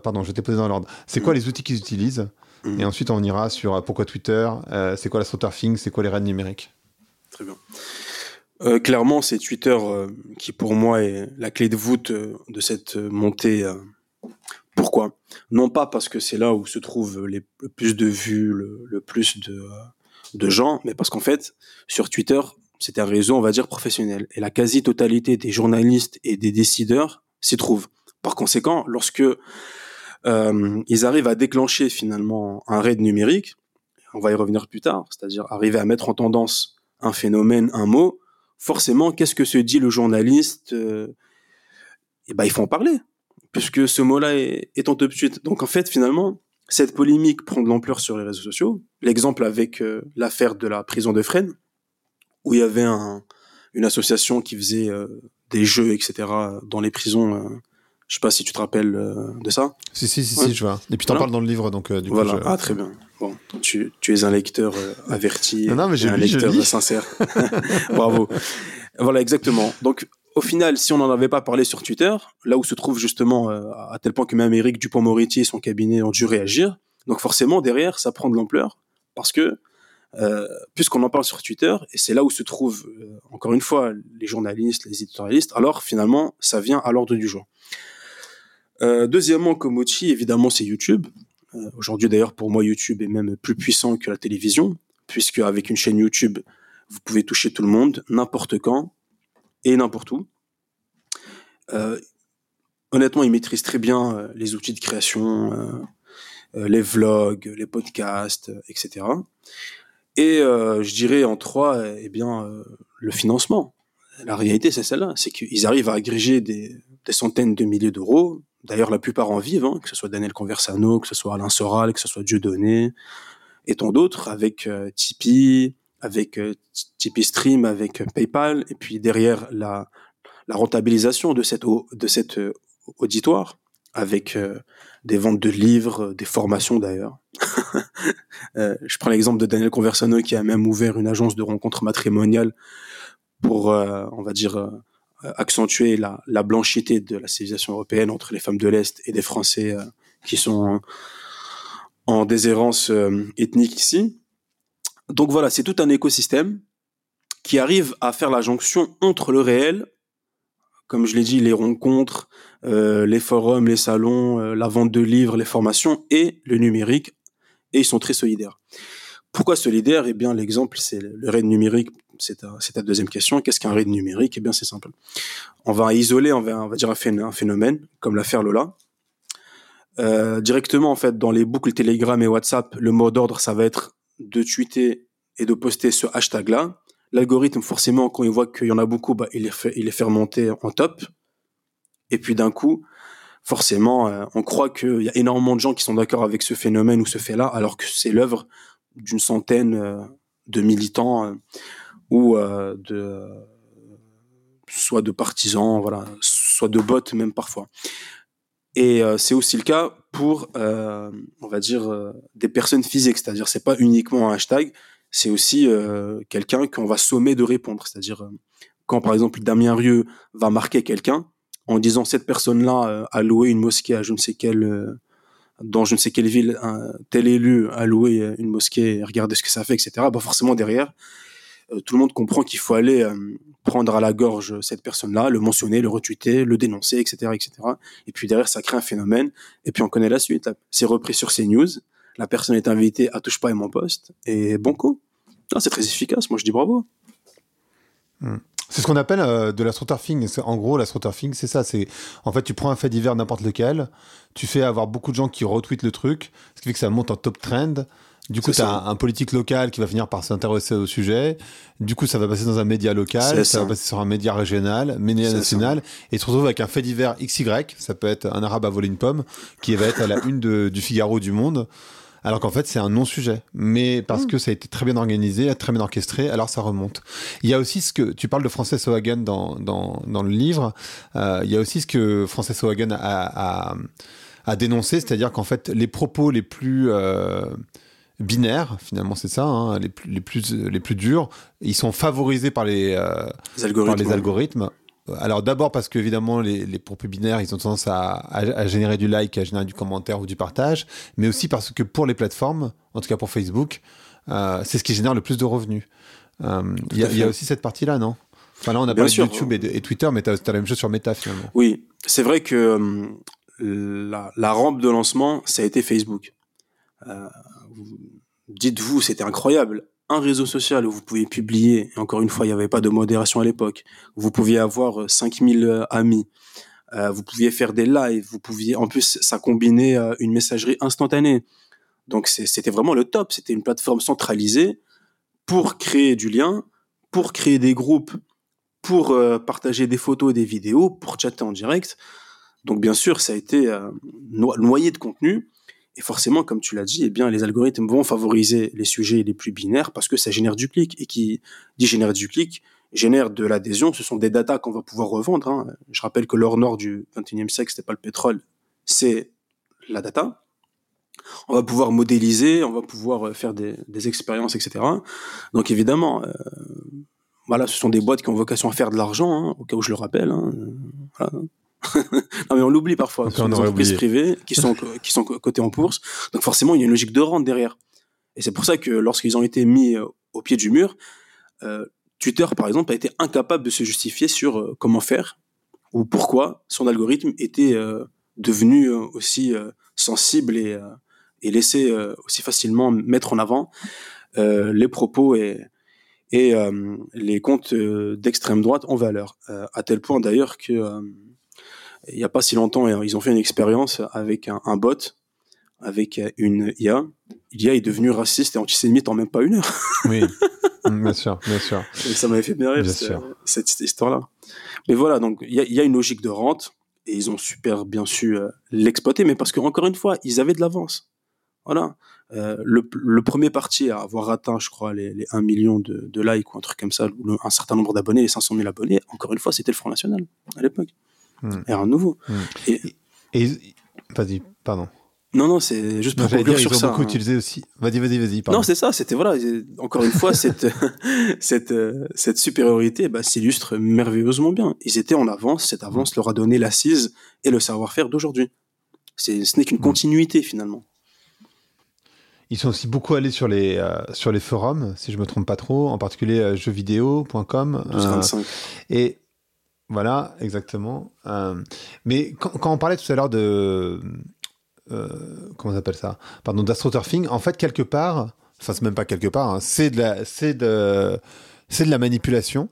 pardon, je t'ai posé dans l'ordre. C'est quoi les outils qu'ils utilisent et ensuite, on ira sur euh, pourquoi Twitter, euh, c'est quoi la surfing, c'est quoi les raids numériques? Très bien. Euh, clairement, c'est Twitter qui, pour moi, est la clé de voûte de cette montée. pourquoi? Non pas parce que c'est là où se trouvent le plus de vues, le, plus de gens, mais parce qu'en fait, sur Twitter, c'est un réseau, on va dire, professionnel. Et la quasi-totalité des journalistes et des décideurs s'y trouvent. Par conséquent, lorsque euh, ils arrivent à déclencher finalement un raid numérique. On va y revenir plus tard, c'est-à-dire arriver à mettre en tendance un phénomène, un mot. Forcément, qu'est-ce que se dit le journaliste euh, Eh ben, il faut en parler, puisque ce mot-là est, en top suite. Donc en fait, finalement, cette polémique prend de l'ampleur sur les réseaux sociaux. L'exemple avec euh, l'affaire de la prison de Fresnes, où il y avait un, une association qui faisait des jeux, etc., dans les prisons je sais pas si tu te rappelles euh, de ça. Si, si, si, si, je vois. Et puis tu en parles dans le livre, donc euh, du voilà. coup. Ah, très bien. Bon, tu, tu es un lecteur euh, averti. non, non, mais j'ai un lecteur sincère. [LAUGHS] Bravo. Voilà, exactement. Donc, au final, si on n'en avait pas parlé sur Twitter, là où se trouve justement, à tel point que même Eric Dupont-Moretti et son cabinet ont dû réagir, donc forcément, derrière, ça prend de l'ampleur, parce que euh, puisqu'on en parle sur Twitter, et c'est là où se trouvent, encore une fois, les journalistes, les éditorialistes, alors finalement, ça vient à l'ordre du jour. Euh, deuxièmement, comme outil, évidemment, c'est YouTube. Euh, aujourd'hui, d'ailleurs, pour moi, YouTube est même plus puissant que la télévision, puisque avec une chaîne YouTube, vous pouvez toucher tout le monde, n'importe quand et n'importe où. Euh, honnêtement, il maîtrise très bien les outils de création, les vlogs, les podcasts, etc. Et je dirais en trois, eh bien, le financement. La réalité, c'est celle-là, c'est qu'ils arrivent à agréger des, centaines de milliers d'euros. D'ailleurs, la plupart en vivent, hein, que ce soit Daniel Conversano, que ce soit Alain Soral, que ce soit Dieudonné, et tant d'autres, avec Tipeee, avec Tipeee Stream, avec PayPal, et puis derrière la, rentabilisation de cette, euh, auditoire avec euh, des ventes de livres, des formations d'ailleurs. [LAUGHS] Euh, je prends l'exemple de Daniel Conversano qui a même ouvert une agence de rencontres matrimoniales pour, on va dire, accentuer la, la, blanchité de la civilisation européenne entre les femmes de l'Est et des Français qui sont en déshérence ethnique ici. Donc voilà, c'est tout un écosystème qui arrive à faire la jonction entre le réel comme je l'ai dit, les rencontres, euh, les forums, les salons, euh, la vente de livres, les formations et le numérique. Et ils sont très solidaires. Pourquoi solidaires? Eh bien, l'exemple, c'est le raid numérique. C'est ta, deuxième question. Qu'est-ce qu'un raid numérique? Eh bien, c'est simple. On va isoler, on un phénomène, comme l'affaire Lola. Euh, directement, en fait, dans les boucles Telegram et WhatsApp, le mot d'ordre, ça va être de tweeter et de poster ce hashtag-là l'algorithme, forcément, quand il voit qu'il y en a beaucoup, bah, il les fait, remonter en top. Et puis d'un coup, forcément, euh, on croit qu'il y a énormément de gens qui sont d'accord avec ce phénomène ou ce fait-là, alors que c'est l'œuvre d'une centaine euh, de militants ou de soit de partisans, voilà, soit de bots même parfois. Et c'est aussi le cas pour, on va dire, des personnes physiques, c'est-à-dire c'est pas uniquement un hashtag, c'est aussi euh, quelqu'un qu'on va sommer de répondre. C'est-à-dire, euh, quand par exemple Damien Rieu va marquer quelqu'un en disant cette personne-là euh, a loué une mosquée à je ne sais quelle, dans je ne sais quelle ville, un tel élu a loué une mosquée, regardez ce que ça fait, etc. Bah forcément derrière, tout le monde comprend qu'il faut aller prendre à la gorge cette personne-là, le mentionner, le retweeter, le dénoncer, etc., etc. Et puis derrière, ça crée un phénomène. Et puis on connaît la suite. C'est repris sur CNews la personne est invitée à touche pas à mon poste et bon coup. c'est très efficace. Moi, je dis bravo. Hmm. C'est ce qu'on appelle euh, de l'astroturfing. En gros, l'astroturfing, c'est ça. C'est en fait, tu prends un fait divers n'importe lequel, tu fais avoir beaucoup de gens qui retweetent le truc, ce qui fait que ça monte en top trend. Du coup, tu as un, politique local qui va finir par s'intéresser au sujet. Du coup, ça va passer dans un média local, ça, va passer sur un média régional, média national, et tu te retrouves avec un fait divers XY, ça peut être un arabe à voler une pomme, qui va être à la [LAUGHS] une du Figaro du Monde alors qu'en fait c'est un non-sujet. Mais parce mm. que ça a été très bien organisé, très bien orchestré, alors ça remonte. Il y a aussi ce que tu parles de Frances O'Hagan dans, dans, dans, le livre. Euh, il y a aussi ce que Frances O'Hagan a, a, a, dénoncé, c'est-à-dire qu'en fait les propos les plus euh, binaires, finalement c'est ça, hein, les, plus, les, plus, les plus durs, ils sont favorisés par les, euh, algorithmes, par les algorithmes. alors d'abord parce qu'évidemment les, les propos binaires ils ont tendance à, générer du like, à générer du commentaire ou du partage, mais aussi parce que pour les plateformes, en tout cas pour Facebook, euh, c'est ce qui génère le plus de revenus. Euh, il y, a aussi cette partie-là, non? Enfin là on a parlé de YouTube et, Twitter, mais tu as, la même chose sur Meta finalement. Oui, c'est vrai que la, la, rampe de lancement, ça a été Facebook. Dites-vous, c'était incroyable un réseau social où vous pouvez publier, et encore une fois, il n'y avait pas de modération à l'époque, vous pouviez avoir 5000 euh, euh, amis, euh, vous pouviez faire des lives, vous pouviez, en plus, ça combinait une messagerie instantanée. Donc c'était vraiment le top, c'était une plateforme centralisée pour créer du lien, pour créer des groupes, pour partager des photos, des vidéos, pour chatter en direct. Donc bien sûr, ça a été noyé de contenu. Et forcément, comme tu l'as dit, eh bien, les algorithmes vont favoriser les sujets les plus binaires parce que ça génère du clic. Et qui dit générer du clic, génère de l'adhésion. Ce sont des datas qu'on va pouvoir revendre. Hein. Je rappelle que l'or nord du 21e siècle, c'était pas le pétrole, c'est la data. On va pouvoir modéliser, on va pouvoir euh, faire des, expériences, etc. Donc évidemment, euh, voilà, ce sont des boîtes qui ont vocation à faire de l'argent, hein, au cas où je le rappelle. Hein. [LAUGHS] non mais on l'oublie parfois. Ce sont des entreprises privées qui sont [LAUGHS] qui sont cotées en bourse. Donc forcément, il y a une logique de rente derrière. Et c'est pour ça que lorsqu'ils ont été mis euh, au pied du mur, euh, Twitter par exemple a été incapable de se justifier sur euh, comment faire ou pourquoi son algorithme était euh, devenu aussi sensible et et laissé aussi facilement mettre en avant les propos et et les comptes d'extrême droite en valeur, à tel point d'ailleurs que il n'y a pas si longtemps, ils ont fait une expérience avec un, bot avec une IA, l'IA est devenue raciste et antisémite en même pas une heure. [LAUGHS] Oui, bien sûr, bien sûr. Et ça m'avait fait bien rire, cette, histoire-là. Mais voilà, donc il y a, une logique de rente et ils ont super bien su euh, l'exploiter, mais parce que encore une fois, ils avaient de l'avance. Voilà. Euh, le, premier parti à avoir atteint, je crois, les, 1 million de, likes ou un truc comme ça, ou un certain nombre d'abonnés, les 500 000 abonnés, encore une fois, c'était le Front National à l'époque. Hmm. Et un nouveau. Hmm. Et, et vas-y, pardon. Non, non, c'est juste pour conclure sur ils ça. Ont beaucoup hein. utilisé aussi. Vas-y, vas-y, vas-y. Non, c'est ça. C'était voilà. Encore une fois, [LAUGHS] cette cette cette supériorité bah, s'illustre merveilleusement bien. Ils étaient en avance. Cette avance leur a donné l'assise et le savoir-faire d'aujourd'hui. C'est ce n'est qu'une mm. continuité finalement. Ils sont aussi beaucoup allés sur les euh, sur les forums, si je me trompe pas trop, en particulier euh, jeuxvideo.com. Euh, et voilà, exactement. Euh, mais quand, on parlait tout à l'heure de euh, comment on appelle ça? Pardon, d'astroturfing. En fait, quelque part, enfin c'est même pas quelque part, hein, c'est de la, manipulation.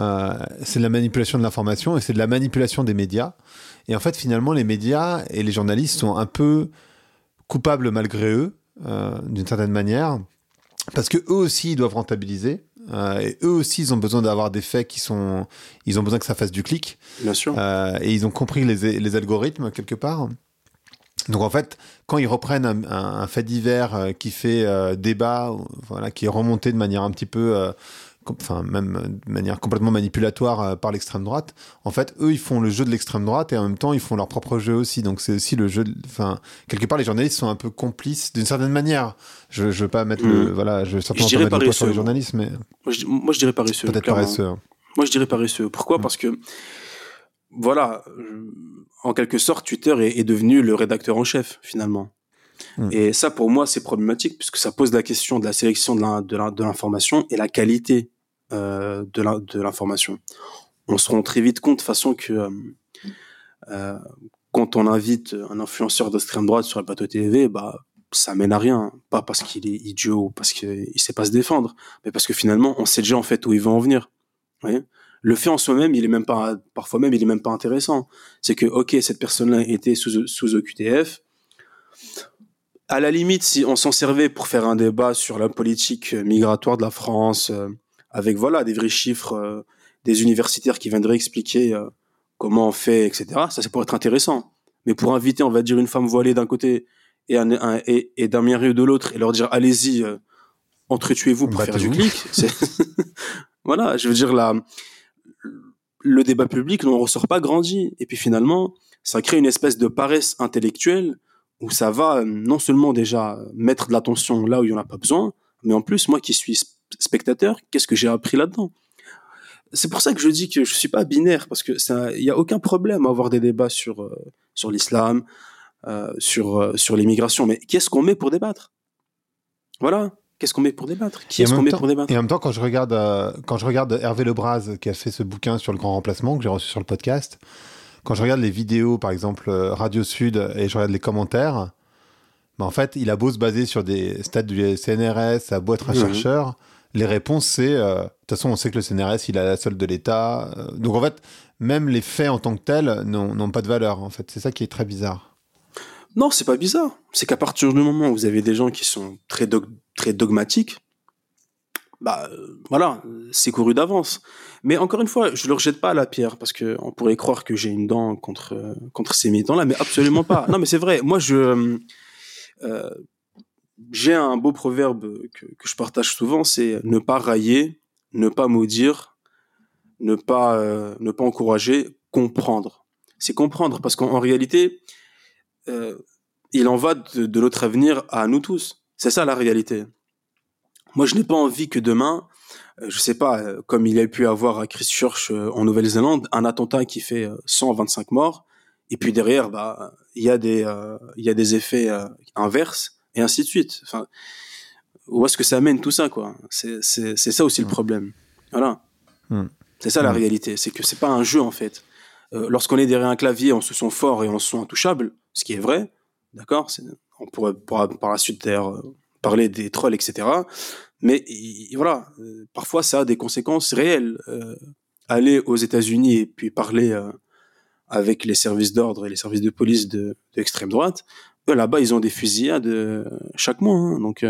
Euh, c'est de la manipulation de l'information et c'est de la manipulation des médias. Et en fait, finalement, les médias et les journalistes sont un peu coupables malgré eux, d'une certaine manière, parce que eux aussi ils doivent rentabiliser. Et eux aussi, ils ont besoin d'avoir des faits qui sont, ils ont besoin que ça fasse du clic. Bien sûr. et ils ont compris les, les algorithmes quelque part. Donc en fait, quand ils reprennent un, fait divers euh, qui fait euh, débat, voilà, qui est remonté de manière un petit peu, euh, enfin même de manière complètement manipulatoire par l'extrême droite, en fait, eux ils font le jeu de l'extrême droite et en même temps ils font leur propre jeu aussi. Donc c'est aussi le jeu, enfin quelque part les journalistes sont un peu complices d'une certaine manière. Je, je veux pas mettre le, mm. voilà, je veux certainement pas mettre le sur les journalistes, mais moi je, moi, je dirais paresseux. Peut-être paresseux. Moi je dirais paresseux. Pourquoi? Mm. Parce que voilà, en quelque sorte, Twitter est, devenu le rédacteur en chef, finalement. Hmm. Et ça, pour moi, c'est problématique, puisque ça pose la question de la sélection de l'information et la qualité euh, de l'information. On se rend très vite compte, de façon que euh, euh, quand on invite un influenceur d'extrême droite sur le plateau TV, bah, ça mène à rien. Pas parce qu'il est idiot ou parce qu'il sait pas se défendre, mais parce que finalement, on sait déjà en fait où il va en venir. Le fait en soi-même, il est même pas, parfois même, il est même pas intéressant. C'est que, ok, cette personne-là était sous, sous OQTF. À la limite, si on s'en servait pour faire un débat sur la politique migratoire de la France, avec voilà des vrais chiffres, euh, des universitaires qui viendraient expliquer euh, comment on fait, etc. Ça, ça pourrait être intéressant. Mais pour inviter, on va dire une femme voilée d'un côté et, un, et, et d'un mien de l'autre, et leur dire allez-y, entretuez-vous pour faire du clic. [LAUGHS] voilà, je veux dire là le débat public n'en ressort pas grandi. Et puis finalement, ça crée une espèce de paresse intellectuelle où ça va euh, non seulement déjà mettre de l'attention là où il n'y en a pas besoin, mais en plus, moi qui suis spectateur, qu'est-ce que j'ai appris là-dedans? C'est pour ça que je dis que je suis pas binaire, parce que il n'y a aucun problème à avoir des débats sur, euh, sur l'islam, euh, sur, sur l'immigration, mais qu'est-ce qu'on met pour débattre? Voilà. Qu'est-ce qu'on met pour débattre? Qui est-ce qu'on met pour débattre? Et en même temps, quand je regarde, euh, quand je regarde Hervé Lebras, qui a fait ce bouquin sur le grand remplacement que j'ai reçu sur le podcast, quand je regarde les vidéos, par exemple euh, Radio Sud, et je regarde les commentaires, bah, en fait, il a beau se baser sur des stats du CNRS, à beau être un chercheur, les réponses, c'est euh, de toute façon, on sait que le CNRS, il a la solde de l'État. donc en fait, même les faits en tant que tels n'ont pas de valeur. En fait, c'est ça qui est très bizarre. Non, c'est pas bizarre. C'est qu'à partir du moment où vous avez des gens qui sont très très dogmatique, bah euh, voilà, c'est couru d'avance. Mais encore une fois, je leur jette pas la pierre parce que on pourrait croire que j'ai une dent contre euh, contre ces militants-là, mais absolument pas. [LAUGHS] non, mais c'est vrai. Moi, je euh, j'ai un beau proverbe que, je partage souvent, c'est ne pas railler, ne pas maudire, ne pas ne pas encourager, comprendre. C'est comprendre parce qu'en réalité, il en va de, notre avenir à nous tous. C'est ça la réalité. Moi, je n'ai pas envie que demain, euh, je sais pas, euh, comme il a pu avoir à Christchurch euh, en Nouvelle-Zélande, un attentat qui fait 125 morts, et puis derrière, bah, y il y a des effets inverses et ainsi de suite. Enfin, où est-ce que ça mène tout ça, quoi? C'est ça aussi le hmm. problème. Voilà. Hmm. C'est ça la hmm. réalité. C'est que c'est pas un jeu en fait. Lorsqu'on est derrière un clavier, on se sent fort et on se sent intouchable, ce qui est vrai. D'accord? On pourrait, pourra par la suite d'ailleurs parler des trolls, etc. Mais voilà, euh, parfois ça a des conséquences réelles. Euh, aller aux États-Unis et puis parler euh, avec les services d'ordre et les services de police de, droite, là-bas, ils ont des fusillades chaque mois. Hein. donc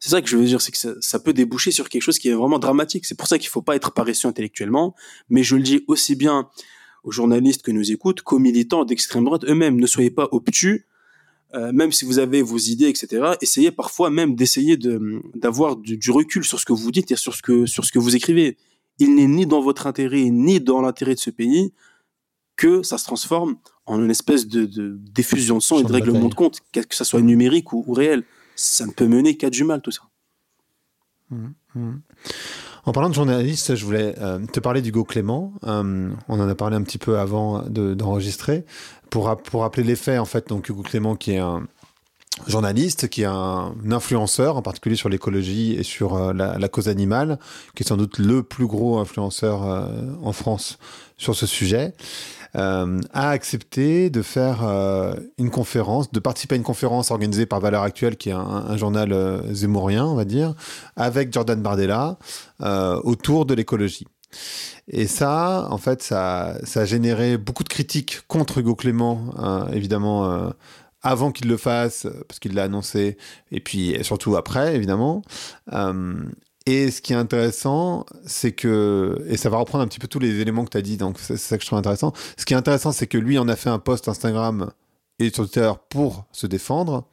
c'est ça que je veux dire, c'est que ça, peut déboucher sur quelque chose qui est vraiment dramatique. C'est pour ça qu'il faut pas être paresseux intellectuellement, mais je le dis aussi bien aux journalistes que nous écoutent qu'aux militants d'extrême droite eux-mêmes. Ne soyez pas obtus, euh, même si vous avez vos idées, etc. Essayez parfois même d'essayer de d'avoir du, du, recul sur ce que vous dites et sur ce que sur ce que vous écrivez. Il n'est ni dans votre intérêt ni dans l'intérêt de ce pays que ça se transforme en une espèce de, de diffusion de son et de règlement de compte, que ça soit numérique ou, ou réel ça ne peut mener qu'à du mal tout ça. Mmh, mmh. En parlant de journaliste, je voulais euh, te parler d'Hugo Clément. Euh, on en a parlé un petit peu avant d'enregistrer. pour, pour rappeler les faits, en fait, donc Hugo Clément qui est un journaliste, qui est un, influenceur, en particulier sur l'écologie et sur euh, la, la, cause animale, qui est sans doute le plus gros influenceur en France sur ce sujet euh, a accepté de faire euh, une conférence, de participer à une conférence organisée par Valeurs Actuelles, qui est un, journal euh, zémourien, on va dire, avec Jordan Bardella, autour de l'écologie. Et ça, en fait, ça, a généré beaucoup de critiques contre Hugo Clément, évidemment avant qu'il le fasse, parce qu'il l'a annoncé, et puis surtout après, évidemment. Et ce qui est intéressant, c'est que, et ça va reprendre un petit peu tous les éléments que tu as dit, donc c'est ça que je trouve intéressant. Ce qui est intéressant, c'est que lui en a fait un post Instagram et Twitter pour se défendre.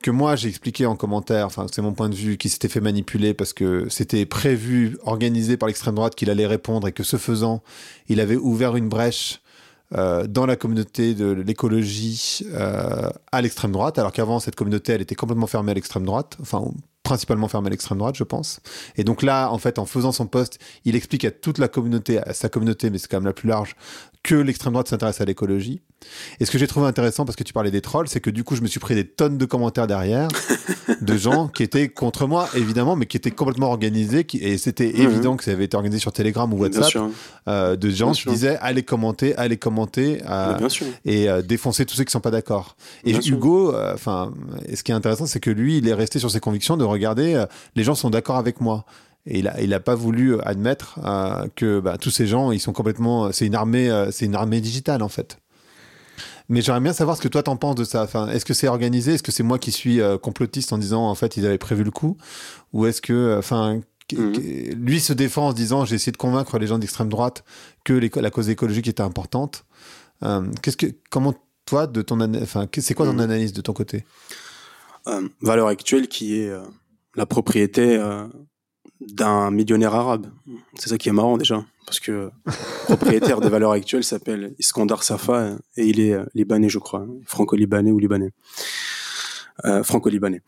Que moi j'ai expliqué en commentaire, enfin c'est mon point de vue, qu'il s'était fait manipuler parce que c'était prévu, organisé par l'extrême droite qu'il allait répondre et que ce faisant, il avait ouvert une brèche euh, dans la communauté de l'écologie euh, à l'extrême droite, alors qu'avant cette communauté elle était complètement fermée à l'extrême droite, enfin principalement fermé à l'extrême droite, je pense. Et donc là, en fait, en faisant son poste, il explique à toute la communauté, à sa communauté, mais c'est quand même la plus large, que l'extrême droite s'intéresse à l'écologie. Et ce que j'ai trouvé intéressant, parce que tu parlais des trolls, c'est que du coup, je me suis pris des tonnes de commentaires derrière [LAUGHS] de gens qui étaient contre moi, évidemment, mais qui étaient complètement organisés. Qui, et c'était mhm. évident que ça avait été organisé sur Telegram ou WhatsApp, euh, de gens qui disaient allez commenter, allez commenter, euh, et euh, défoncer tous ceux qui sont pas d'accord. Et Hugo, euh, enfin, ce qui est intéressant, c'est que lui, il est resté sur ses convictions de regarder, les gens sont d'accord avec moi. Et il a, il a pas voulu admettre euh, que bah, tous ces gens, ils sont complètement, c'est une armée, euh, c'est une armée digitale en fait. Mais j'aimerais bien savoir ce que toi t'en penses de ça. Enfin, est-ce que c'est organisé? Est-ce que c'est moi qui suis euh, complotiste en disant en fait ils avaient prévu le coup? Ou est-ce que, enfin, mhm. lui se défend en se disant j'ai essayé de convaincre les gens d'extrême droite que la cause écologique était importante. qu'est-ce que, comment toi de ton, enfin, c'est quoi ton mhm. analyse de ton côté? Valeur actuelle qui est la propriété d'un millionnaire arabe. C'est ça qui est marrant déjà, parce que propriétaire des valeurs actuelles s'appelle Iskandar Safa et il est euh, libanais, je crois, franco-libanais ou libanais, euh, franco-libanais.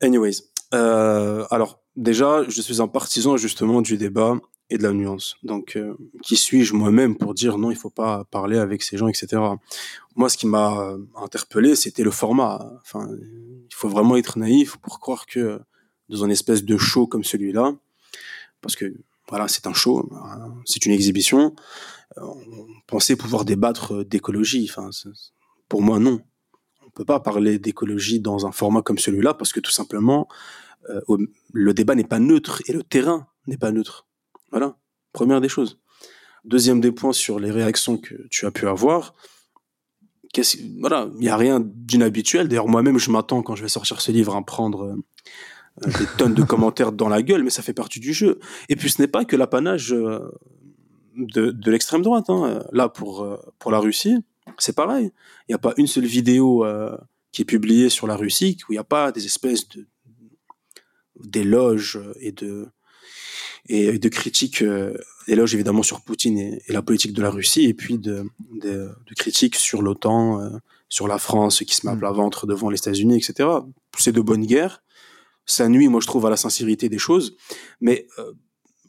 Anyways, euh, alors déjà, je suis un partisan justement du débat et de la nuance. Donc, qui suis-je moi-même pour dire non, il faut pas parler avec ces gens, etc. Moi, ce qui m'a interpellé, c'était le format. Enfin, il faut vraiment être naïf pour croire que dans une espèce de show comme celui-là, parce que voilà, c'est un show, hein, c'est une exhibition. Euh, on pensait pouvoir débattre d'écologie. Enfin, pour moi, non. On peut pas parler d'écologie dans un format comme celui-là parce que tout simplement, euh, le débat n'est pas neutre et le terrain n'est pas neutre. Voilà, première des choses. Deuxième des points sur les réactions que tu as pu avoir. Voilà, il n'y a rien d'inhabituel. D'ailleurs, moi-même, je m'attends quand je vais sortir ce livre à prendre euh, euh, des tonnes de commentaires dans la gueule, mais ça fait partie du jeu. Et puis ce n'est pas que l'apanage euh, de, de l'extrême droite. Hein. Là, pour, euh, pour la Russie, c'est pareil. Il n'y a pas une seule vidéo qui est publiée sur la Russie où il n'y a pas des espèces de d'éloges et de et de critiques d'éloges évidemment sur Poutine et, la politique de la Russie et puis de, de, de critiques sur l'OTAN sur la France qui se met à plat ventre devant les États-Unis etc c'est de bonne guerre ça nuit, moi je trouve, à la sincérité des choses. Mais euh,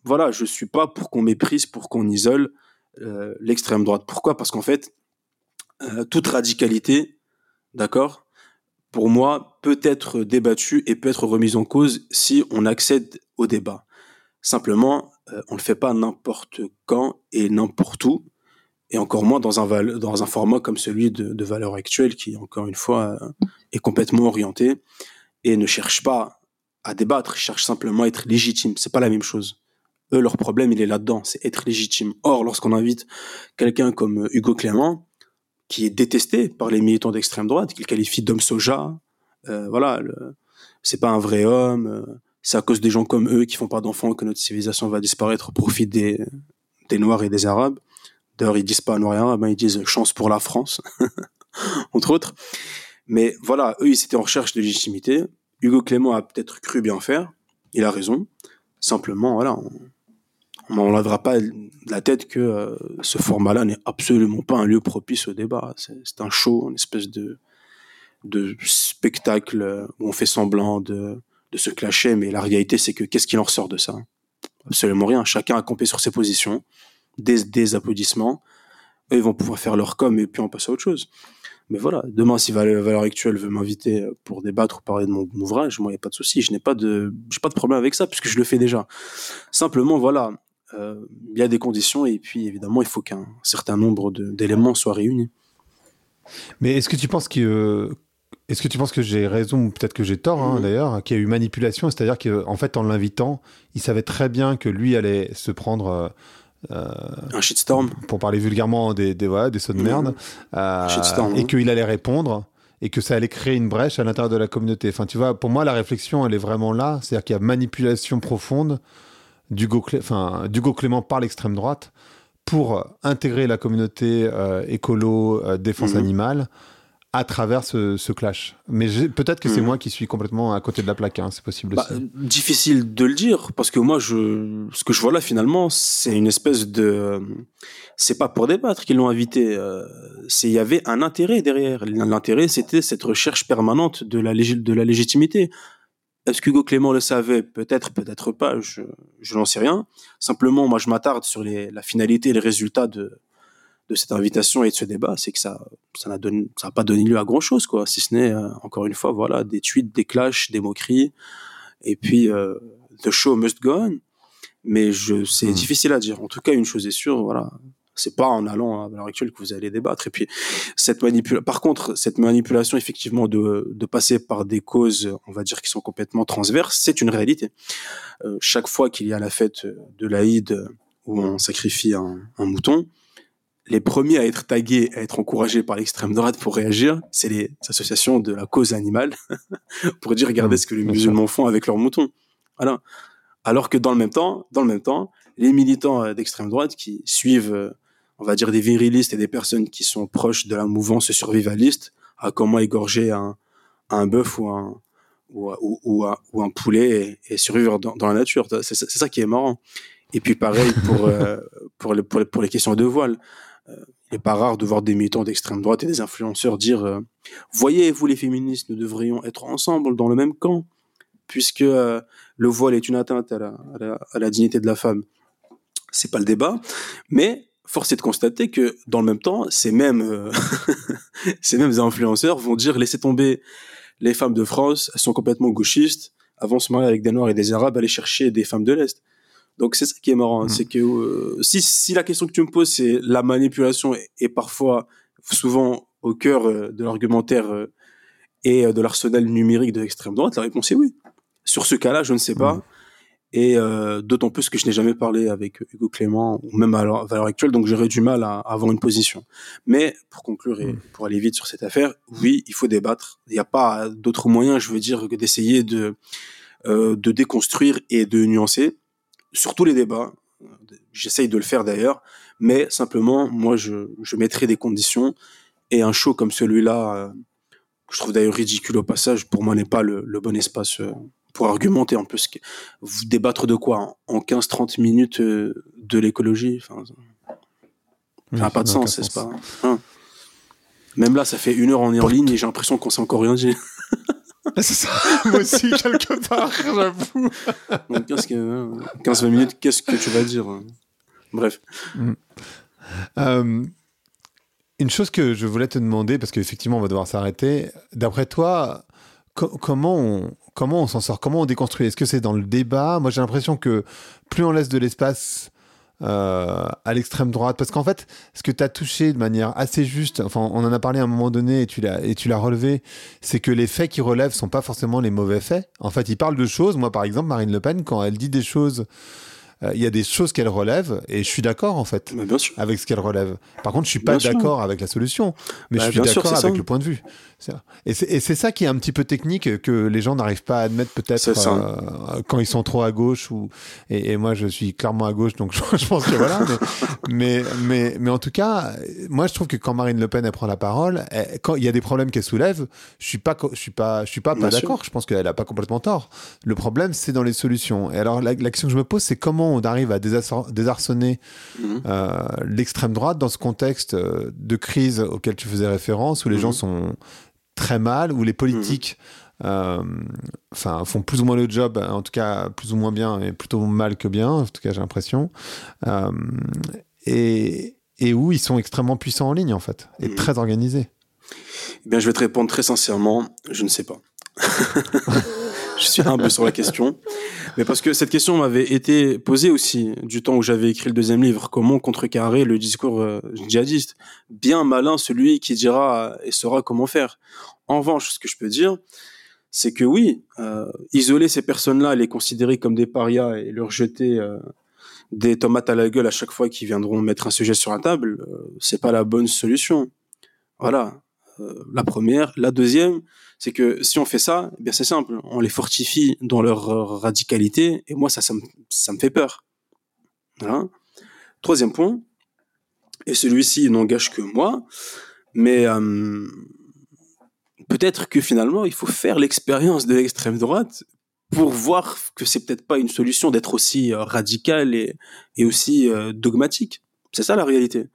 voilà, je suis pas pour qu'on méprise, pour qu'on isole euh, l'extrême droite. Pourquoi? Parce qu'en fait, euh, toute radicalité, d'accord, pour moi, peut être débattue et peut être remise en cause si on accède au débat. Simplement, on ne le fait pas n'importe quand et n'importe où, et encore moins dans un, dans un format comme celui de, de valeur actuelle qui, encore une fois, est complètement orienté et ne cherche pas à débattre, ils cherchent simplement à être légitimes. C'est pas la même chose. Eux, leur problème, il est là-dedans, c'est être légitime. Or, lorsqu'on invite quelqu'un comme Hugo Clément, qui est détesté par les militants d'extrême droite, qu'il qualifie d'homme soja. Euh, voilà, c'est pas un vrai homme. Euh, c'est à cause des gens comme eux qui font pas d'enfants que notre civilisation va disparaître au profit des, des Noirs et des Arabes. D'ailleurs, ils disent pas Noirs et Arabes, hein, ils disent chance pour la France, [LAUGHS] entre autres. Mais voilà, eux, ils étaient en recherche de légitimité. Hugo Clément a peut-être cru bien faire. Il a raison. Simplement, voilà, on ne lavera pas la tête que euh, ce format-là n'est absolument pas un lieu propice au débat. C'est un show, une espèce de, spectacle où on fait semblant de, de se clasher, mais la réalité, c'est que qu'est-ce qu'il en ressort de ça? Absolument rien. Chacun a campé sur ses positions, des, des applaudissements. Eux, ils vont pouvoir faire leur com et puis on passe à autre chose. Mais voilà, demain, si Valeur Actuelle veut m'inviter pour débattre ou parler de mon ouvrage, moi, il n'y a pas de souci. Je n'ai pas de, j'ai pas de problème avec ça puisque je le fais déjà. Simplement, voilà, euh, il y a des conditions et puis évidemment il faut qu'un certain nombre d'éléments soient réunis. Mais est-ce que tu penses que est-ce que tu penses que j'ai raison ou peut-être que j'ai tort hein, mhm. d'ailleurs qu'il y a eu manipulation, c'est-à-dire qu'en fait en l'invitant, il savait très bien que lui allait se prendre euh, un shitstorm pour parler vulgairement des des, des sauts de mhm. merde et qu'il allait répondre et que ça allait créer une brèche à l'intérieur de la communauté. Enfin, tu vois, pour moi, la réflexion, elle est vraiment là. C'est-à-dire qu'il y a manipulation profonde d'Hugo Clément par l'extrême droite pour intégrer la communauté euh, écolo, défense mhm. animale à travers ce, clash. Mais peut-être que c'est mhm. moi qui suis complètement à côté de la plaque, hein, c'est possible bah, aussi. Difficile de le dire, parce que moi, je, ce que je vois là, finalement, c'est une espèce de... C'est pas pour débattre qu'ils l'ont invité, euh, c'est il y avait un intérêt derrière. L'intérêt, c'était cette recherche permanente de la, de la légitimité. Est-ce qu'Hugo Clément le savait? Peut-être, peut-être pas, je, je n'en sais rien. Simplement, moi, je m'attarde sur les, la finalité et les résultats de, de cette invitation et de ce débat. C'est que ça ça n'a donné, ça pas donné lieu à grand-chose, quoi. Si ce n'est, euh, encore une fois, voilà, des tweets, des clashs, des moqueries. Et puis, euh, the show must go on. Mais je, c'est hmm. difficile à dire. En tout cas, une chose est sûre, voilà, c'est pas en allant à l'heure actuelle que vous allez débattre. Et puis, cette manipulation, par contre, cette manipulation, effectivement, de, de passer par des causes, on va dire, qui sont complètement transverses, c'est une réalité. Euh, chaque fois qu'il y a la fête de l'Aïd où on sacrifie un, un, mouton, les premiers à être tagués, à être encouragés par l'extrême droite pour réagir, c'est les associations de la cause animale [LAUGHS] pour dire regardez mmh, ce que les musulmans font avec leurs moutons. Voilà. Alors que dans le même temps, dans le même temps, les militants d'extrême droite qui suivent euh, on va dire des virilistes et des personnes qui sont proches de la mouvance survivaliste à comment égorger un, un bœuf ou un, ou, ou, ou, un, poulet et, survivre dans, dans, la nature. C'est ça qui est marrant. Et puis pareil pour, euh, pour, les, pour, les, pour, les, questions de voile. Euh, il n'est pas rare de voir des militants d'extrême droite et des influenceurs dire euh, Voyez, vous les féministes, nous devrions être ensemble dans le même camp, puisque le voile est une atteinte à la, dignité de la femme. C'est pas le débat, mais force est de constater que dans le même temps, ces mêmes, euh, [LAUGHS] ces mêmes influenceurs vont dire laissez tomber les femmes de France, elles sont complètement gauchistes, avant se marier avec des Noirs et des Arabes, aller chercher des femmes de l'Est. Donc c'est ça qui est marrant, hein, mm. c'est que euh, si, si la question que tu me poses, c'est la manipulation est, parfois souvent au cœur euh, de l'argumentaire et de l'arsenal numérique de l'extrême droite, la réponse est oui. Sur ce cas-là, je ne sais pas. Mm. Et euh, d'autant plus que je n'ai jamais parlé avec Hugo Clément, ou même à l'heure actuelle, donc j'aurais du mal à, avoir une position. Mais pour conclure et hmm. pour aller vite sur cette affaire, oui, il faut débattre. Il n'y a pas d'autre moyen, je veux dire, que d'essayer de, euh, de déconstruire et de nuancer. Sur tous les débats, j'essaye de le faire d'ailleurs, mais simplement, moi, je, je mettrai des conditions. Et un show comme celui-là, euh, je trouve d'ailleurs ridicule au passage, pour moi n'est pas le, le bon espace euh, pour argumenter en plus. Vous débattre de quoi En 15-30 minutes euh, de l'écologie enfin, Ça n'a pas de sens, c'est pas hein. Même là, ça fait une heure on est en ligne et j'ai l'impression qu'on s'est encore rien dit. [LAUGHS] c'est ça, [LAUGHS] moi aussi, quelque part, j'avoue. Donc 15-20 minutes, qu'est-ce que tu vas dire hein? Bref. Mm. Euh, une chose que je voulais te demander, parce qu'effectivement, on va devoir s'arrêter. D'après toi, comment on, comment on s'en sort? Comment on déconstruit? Est-ce que c'est dans le débat? Moi, j'ai l'impression que plus on laisse de l'espace euh, à l'extrême droite, parce qu'en fait, ce que tu as touché de manière assez juste, enfin, on en a parlé à un moment donné et tu l'as et tu l'as relevé, c'est que les faits qui relèvent sont pas forcément les mauvais faits. En fait, il parle de choses. Moi, par exemple, Marine Le Pen, quand elle dit des choses euh, il y a des choses qu'elle relève et je suis d'accord en fait avec ce qu'elle relève. Par contre, je suis pas d'accord avec la solution, mais je bah, suis d'accord avec le point de vue. Et c'est ça qui est un petit peu technique que les gens n'arrivent pas à admettre peut-être euh, quand ils sont trop à gauche ou et, moi je suis clairement à gauche donc [LAUGHS] je, pense que voilà. mais, mais, mais en tout cas, moi je trouve que quand Marine Le Pen elle prend la parole, quand il y a des problèmes qu'elle soulève, je suis pas je suis pas je suis pas, pas d'accord. Je pense qu'elle a pas complètement tort. Le problème c'est dans les solutions. Et alors la, question que je me pose c'est comment on arrive à désarçonner mhm. euh, l'extrême droite dans ce contexte euh, de crise auquel tu faisais référence où les mhm. gens sont très mal, où les politiques mhm. euh, enfin, font plus ou moins le job, en tout cas plus ou moins bien, et plutôt mal que bien, en tout cas j'ai l'impression, euh, et, et, où ils sont extrêmement puissants en ligne en fait, et mhm. très organisés. Eh bien, je vais te répondre très sincèrement, je ne sais pas. [LAUGHS] je suis un peu sur la question. Mais parce que cette question m'avait été posée aussi du temps où j'avais écrit le deuxième livre, comment contrecarrer le discours euh, djihadiste. Bien malin celui qui dira et saura comment faire. En revanche, ce que je peux dire, c'est que oui, euh, isoler ces personnes-là, les considérer comme des parias et leur jeter euh, des tomates à la gueule à chaque fois qu'ils viendront mettre un sujet sur la table, c'est pas la bonne solution. Voilà. La première. La deuxième, c'est que si on fait ça, eh bien c'est simple, on les fortifie dans leur radicalité, et moi ça, me, fait peur. Troisième point, et celui-ci n'engage que moi, mais euh, peut-être que finalement il faut faire l'expérience de l'extrême droite pour voir que c'est peut-être pas une solution d'être aussi euh, radical et, aussi euh, dogmatique. C'est ça la réalité.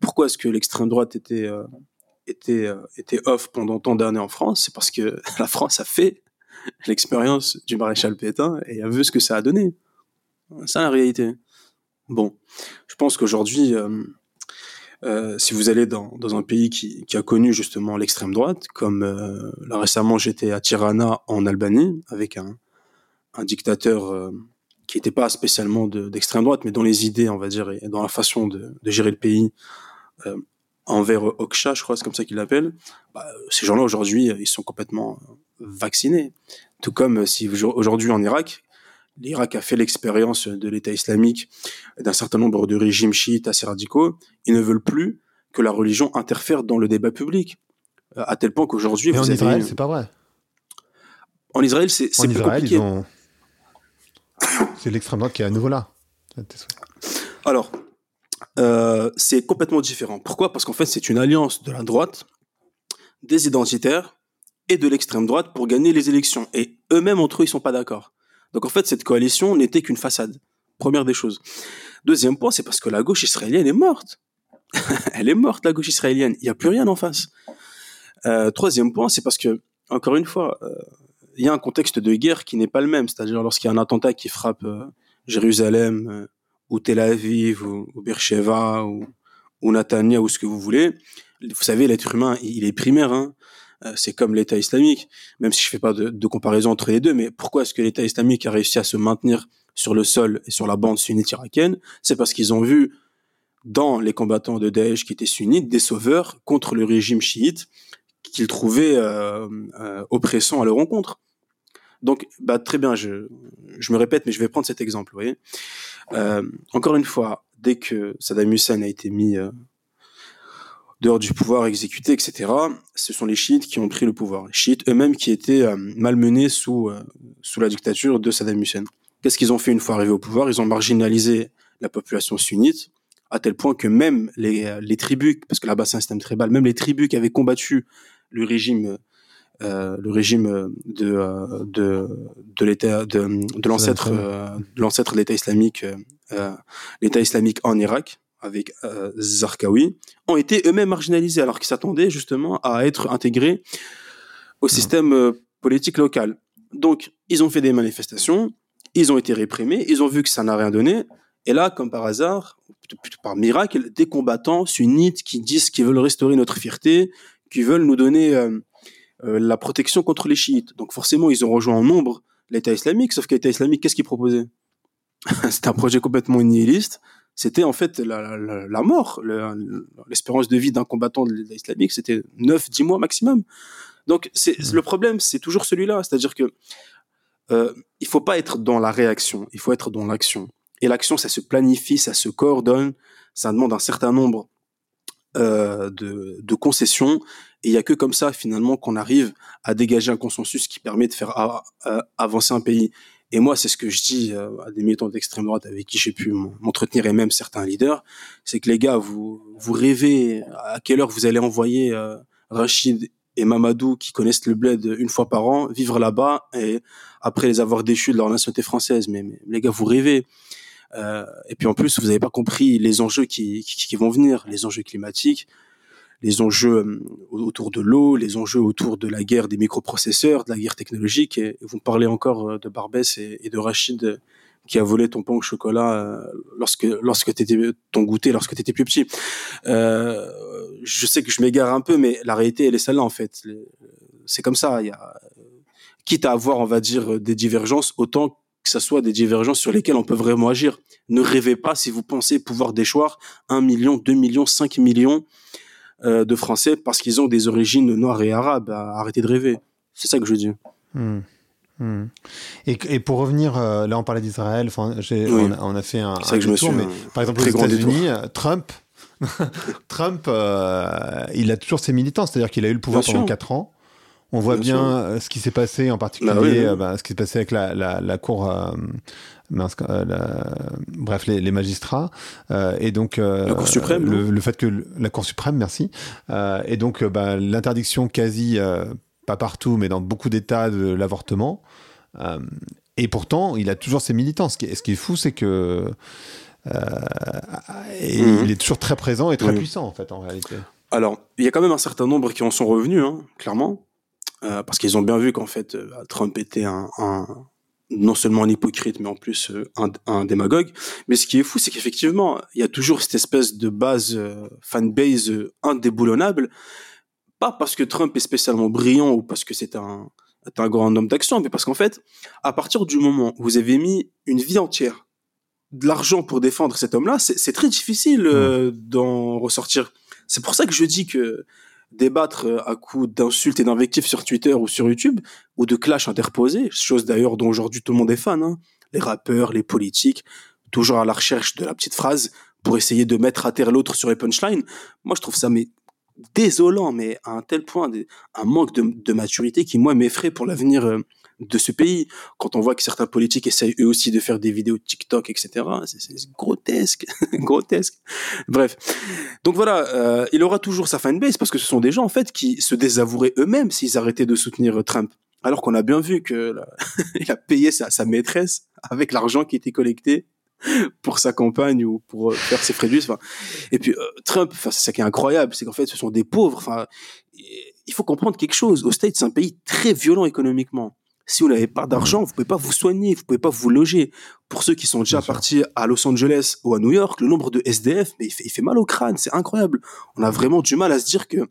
Pourquoi est-ce que l'extrême droite était était, euh, était off pendant tant d'années en France, c'est parce que [LAUGHS] la France a fait l'expérience du maréchal Pétain et a vu ce que ça a donné. C'est la réalité. Bon, je pense qu'aujourd'hui, euh, euh, si vous allez dans, un pays qui, a connu justement l'extrême droite, comme là récemment j'étais à Tirana en Albanie avec un, dictateur qui n'était pas spécialement d'extrême droite, mais dans les idées, on va dire, et dans la façon de gérer le pays, envers Oksha, je crois, c'est comme ça qu'il l'appelle, bah, ces gens-là aujourd'hui, ils sont complètement vaccinés. Tout comme euh, si aujourd'hui en Irak, l'Irak a fait l'expérience de l'État islamique d'un certain nombre de régimes chiites assez radicaux, ils ne veulent plus que la religion interfère dans le débat public. Euh, à tel point qu'aujourd'hui, vous en Israël, c'est pas vrai. En Israël, c'est plus compliqué. [COUGHS] C'est l'extrême droite qui est à nouveau là. Alors, euh, c'est complètement différent. Pourquoi? Parce qu'en fait, c'est une alliance de la droite, des identitaires et de l'extrême droite pour gagner les élections. Et eux-mêmes, entre eux, ils sont pas d'accord. Donc en fait, cette coalition n'était qu'une façade. Première des choses. Deuxième point, c'est parce que la gauche israélienne est morte. [LAUGHS] Elle est morte, la gauche israélienne. Il n'y a plus rien en face. Euh, troisième point, c'est parce que, encore une fois, euh, il y a un contexte de guerre qui n'est pas le même. C'est-à-dire lorsqu'il y a un attentat qui frappe Jérusalem, ou Tel Aviv, ou, ou ou, ou Natania, ou ce que vous voulez. Vous savez, l'être humain, il est primaire. Hein. Euh, c'est comme l'État islamique, même si je fais pas de, de comparaison entre les deux. Mais pourquoi est-ce que l'État islamique a réussi à se maintenir sur le sol et sur la bande sunnite irakienne? C'est parce qu'ils ont vu dans les combattants de Daesh qui étaient sunnites des sauveurs contre le régime chiite qu'ils trouvaient euh, euh, oppressant à leur rencontre. Donc, bah, très bien, je, je me répète, mais je vais prendre cet exemple. Vous voyez euh, encore une fois, dès que Saddam Hussein a été mis euh, dehors du pouvoir, exécuté, etc., ce sont les chiites qui ont pris le pouvoir. Les chiites eux-mêmes qui étaient euh, malmenés sous, sous la dictature de Saddam Hussein. Qu'est-ce qu'ils ont fait une fois arrivés au pouvoir? Ils ont marginalisé la population sunnite à tel point que même les, tribus, parce que là-bas c'est un système tribal, même les tribus qui avaient combattu le régime euh, le régime de euh, de de l'état de, de l'ancêtre euh, l'ancêtre de l'État islamique l'État islamique en Irak avec Zarqawi ont été eux-mêmes marginalisés alors qu'ils s'attendaient justement à être intégrés au système politique local. Donc ils ont fait des manifestations, ils ont été réprimés, ils ont vu que ça n'a rien donné. Et là, comme par hasard, par miracle, des combattants sunnites qui disent qu'ils veulent restaurer notre fierté, qui veulent nous donner euh, la protection contre les chiites. Donc forcément, ils ont rejoint en nombre l'État islamique, sauf que l'État islamique, qu'est-ce qu'il proposait [LAUGHS] C'était un projet complètement nihiliste. C'était en fait la, la, mort, l'espérance de vie d'un combattant de l'État islamique, c'était 9-10 mois maximum. Donc c'est, le problème, c'est toujours celui-là, c'est-à-dire que euh, il faut pas être dans la réaction, il faut être dans l'action. Et l'action, ça se planifie, ça se coordonne, ça demande un certain nombre euh, de, concessions. Et il y a que comme ça, finalement, qu'on arrive à dégager un consensus qui permet de faire avancer un pays. Et moi, c'est ce que je dis euh, à des militants d'extrême droite avec qui j'ai pu m'entretenir et même certains leaders, c'est que les gars, vous vous rêvez à quelle heure vous allez envoyer euh, Rachid et Mamadou qui connaissent le bled une fois par an vivre là-bas et après les avoir déchus de leur nationalité française. Mais les gars, vous rêvez. Euh, et puis en plus, vous n'avez pas compris les enjeux qui, qui, vont venir, les enjeux climatiques, les enjeux euh, autour de l'eau, les enjeux autour de la guerre des microprocesseurs, de la guerre technologique. Et vous parlez encore euh, de Barbès et, de Rachid qui a volé ton pain au chocolat lorsque lorsque t'étais ton goûter lorsque t'étais plus petit. Je sais que je m'égare un peu, mais la réalité elle est celle-là en fait. C'est comme ça. Il y a quitte à avoir on va dire des divergences, autant que ce soit des divergences sur lesquelles on peut vraiment agir. Ne rêvez pas si vous pensez pouvoir déchoir un million, deux millions, cinq millions euh, de Français parce qu'ils ont des origines noires et arabes. Arrêtez de rêver. C'est ça que je dis. Hmm. Et, pour revenir, euh, là on parlait d'Israël, on, a fait un, un que tour, mais par exemple aux États-Unis, Trump, [LAUGHS] Trump, euh, il a toujours ses militants, c'est-à-dire qu'il a eu le pouvoir pendant 4 ans. On voit bien, euh, ce qui s'est passé, en particulier, bah euh, bah, ce qui s'est passé avec la, la, la cour, euh, bref, les, les magistrats, et donc la Cour suprême, le, le, fait que la Cour suprême, merci, et donc bah, l'interdiction quasi, pas partout, mais dans beaucoup d'États de l'avortement. et pourtant, il a toujours ses militants. Ce qui est, ce qui est fou, c'est que et mmh. il est toujours très présent et très puissant en fait en réalité. Alors, il y a quand même un certain nombre qui en sont revenus, hein, clairement. Euh, parce qu'ils ont bien vu qu'en fait euh, Trump était un, un, non seulement un hypocrite, mais en plus euh, un, un, démagogue. Mais ce qui est fou, c'est qu'effectivement, il y a toujours cette espèce de base fanbase indéboulonnable, pas parce que Trump est spécialement brillant ou parce que c'est un, un grand homme d'action, mais parce qu'en fait, à partir du moment où vous avez mis une vie entière de l'argent pour défendre cet homme-là, c'est très difficile d'en ressortir. C'est pour ça que je dis que débattre euh, à coups d'insultes et d'invectives sur Twitter ou sur YouTube, ou de clash interposés, chose d'ailleurs dont aujourd'hui tout le monde est fan, hein. les rappeurs, les politiques, toujours à la recherche de la petite phrase pour essayer de mettre à terre l'autre sur les punchlines. Moi, je trouve ça mais désolant, mais à un tel point, un manque de, maturité qui, moi, m'effraie pour l'avenir euh, de ce pays. Quand on voit que certains politiques essayent eux aussi de faire des vidéos TikTok, etc., c'est grotesque, [LAUGHS] grotesque. Bref. Donc voilà, euh, il aura toujours sa fanbase parce que ce sont des gens, en fait, qui se désavoueraient eux-mêmes s'ils arrêtaient de soutenir Trump. Alors qu'on a bien vu que [LAUGHS] il a payé sa, sa maîtresse avec l'argent qui était collecté pour sa campagne ou pour euh, faire ses frais Enfin, et puis euh, Trump, enfin, c'est ça qui est incroyable, c'est qu'en fait, ce sont des pauvres. Enfin, il faut comprendre quelque chose. Au States, c'est un pays très violent économiquement. Si vous n'avez pas d'argent, vous pouvez pas vous soigner, vous pouvez pas vous loger. Pour ceux qui sont déjà partis à Los Angeles ou à New York, le nombre de SDF, mais il fait, il fait mal au crâne, c'est incroyable. On a vraiment du mal à se dire que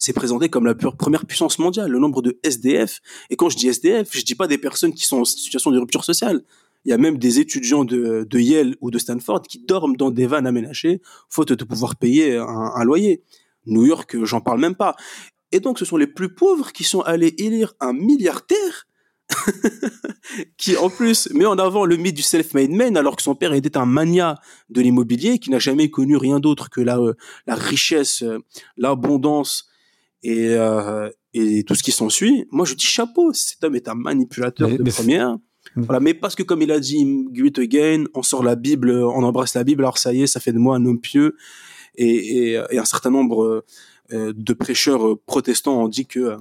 c'est présenté comme la première puissance mondiale, le nombre de SDF. Et quand je dis SDF, je dis pas des personnes qui sont en situation de rupture sociale. Il y a même des étudiants de, de Yale ou de Stanford qui dorment dans des vannes aménagées, faute de pouvoir payer un, un loyer. New York, j'en parle même pas. Et donc, ce sont les plus pauvres qui sont allés élire un milliardaire [LAUGHS] qui en plus met en avant le mythe du self-made man alors que son père était un mania de l'immobilier qui n'a jamais connu rien d'autre que la, euh, la richesse, euh, l'abondance et, euh, et tout ce qui s'ensuit. Moi je dis chapeau, cet homme est un manipulateur de première. Voilà, mais parce que comme il a dit, Great Again, on sort la Bible, on embrasse la Bible, alors ça y est, ça fait de moi un homme pieux. Et, et, et un certain nombre de prêcheurs protestants ont dit que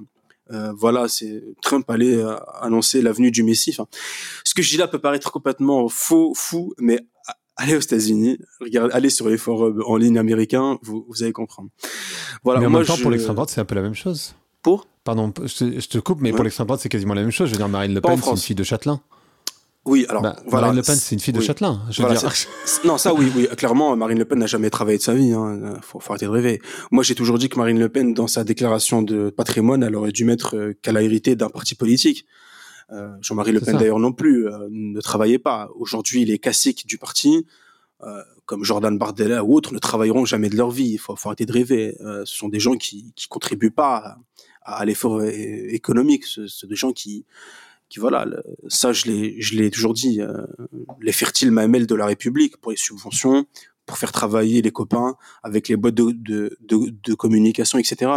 euh, voilà, c'est Trump allait euh, annoncer l'avenue du Messie. Enfin, ce que je dis là peut paraître complètement faux, fou, mais allez aux États-Unis, regardez, allez sur les forums en ligne américains, vous, vous allez comprendre. Voilà. Mais en même temps, pour l'extrême droite, c'est un peu la même chose. Pour? Pardon, je te, coupe, mais pour l'extrême droite, c'est quasiment la même chose. Je veux dire, Marine Le Pen, c'est une fille de Châtelain. Oui, alors bah, Marine Le Pen, c'est une fille de Châtelain. Je veux dire. Non, ça oui, oui, clairement, Marine Le Pen n'a jamais travaillé de sa vie. Hein. Faut, faut arrêter de rêver. Moi, j'ai toujours dit que Marine Le Pen, dans sa déclaration de patrimoine, elle aurait dû mettre euh, qu'elle a hérité d'un parti politique. Euh, Jean-Marie Le Pen d'ailleurs non plus euh, ne travaillait pas. Aujourd'hui, les classiques du parti, euh, comme Jordan Bardella ou autres, ne travailleront jamais de leur vie. Il faut, faut arrêter de rêver. ce sont des gens qui qui contribuent pas à, à l'effort économique. Ce sont des gens qui qui voilà, ça je l'ai, je l'ai toujours dit, euh, les fertiles mamelles de la République pour les subventions, pour faire travailler les copains avec les boîtes de, de, de, de communication, etc.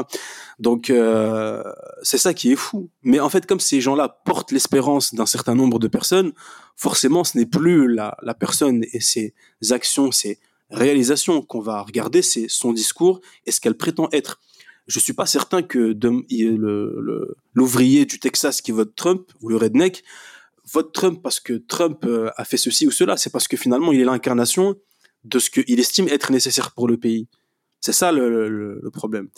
Donc euh, c'est ça qui est fou. Mais en fait, comme ces gens-là portent l'espérance d'un certain nombre de personnes, forcément, ce n'est plus la, la personne et ses actions, ses réalisations qu'on va regarder, c'est son discours et ce qu'elle prétend être je suis pas certain que l'ouvrier du Texas qui vote Trump ou le redneck vote Trump parce que Trump euh, a fait ceci ou cela. C'est parce que finalement, il est l'incarnation de ce qu'il estime être nécessaire pour le pays. C'est ça le, problème.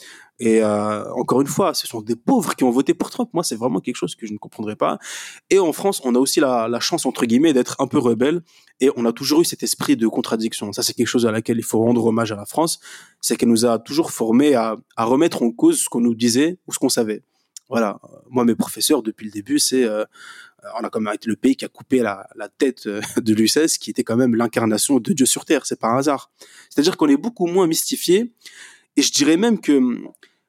Et euh, encore une fois, ce sont des pauvres qui ont voté pour Trump. Moi, c'est vraiment quelque chose que je ne comprendrais pas. Et en France, on a aussi la, chance, entre guillemets, d'être un peu rebelle. Et on a toujours eu cet esprit de contradiction. Ça, c'est quelque chose à laquelle il faut rendre hommage à la France. C'est qu'elle nous a toujours formés à, à remettre en cause ce qu'on nous disait ou ce qu'on savait. Voilà. Moi, mes professeurs, depuis le début, c'est euh, on a quand même été le pays qui a coupé la, tête euh, [LAUGHS] de l'UCS, qui était quand même l'incarnation de Dieu sur terre. C'est pas un hasard. C'est-à-dire qu'on est beaucoup moins mystifié. Et je dirais même que,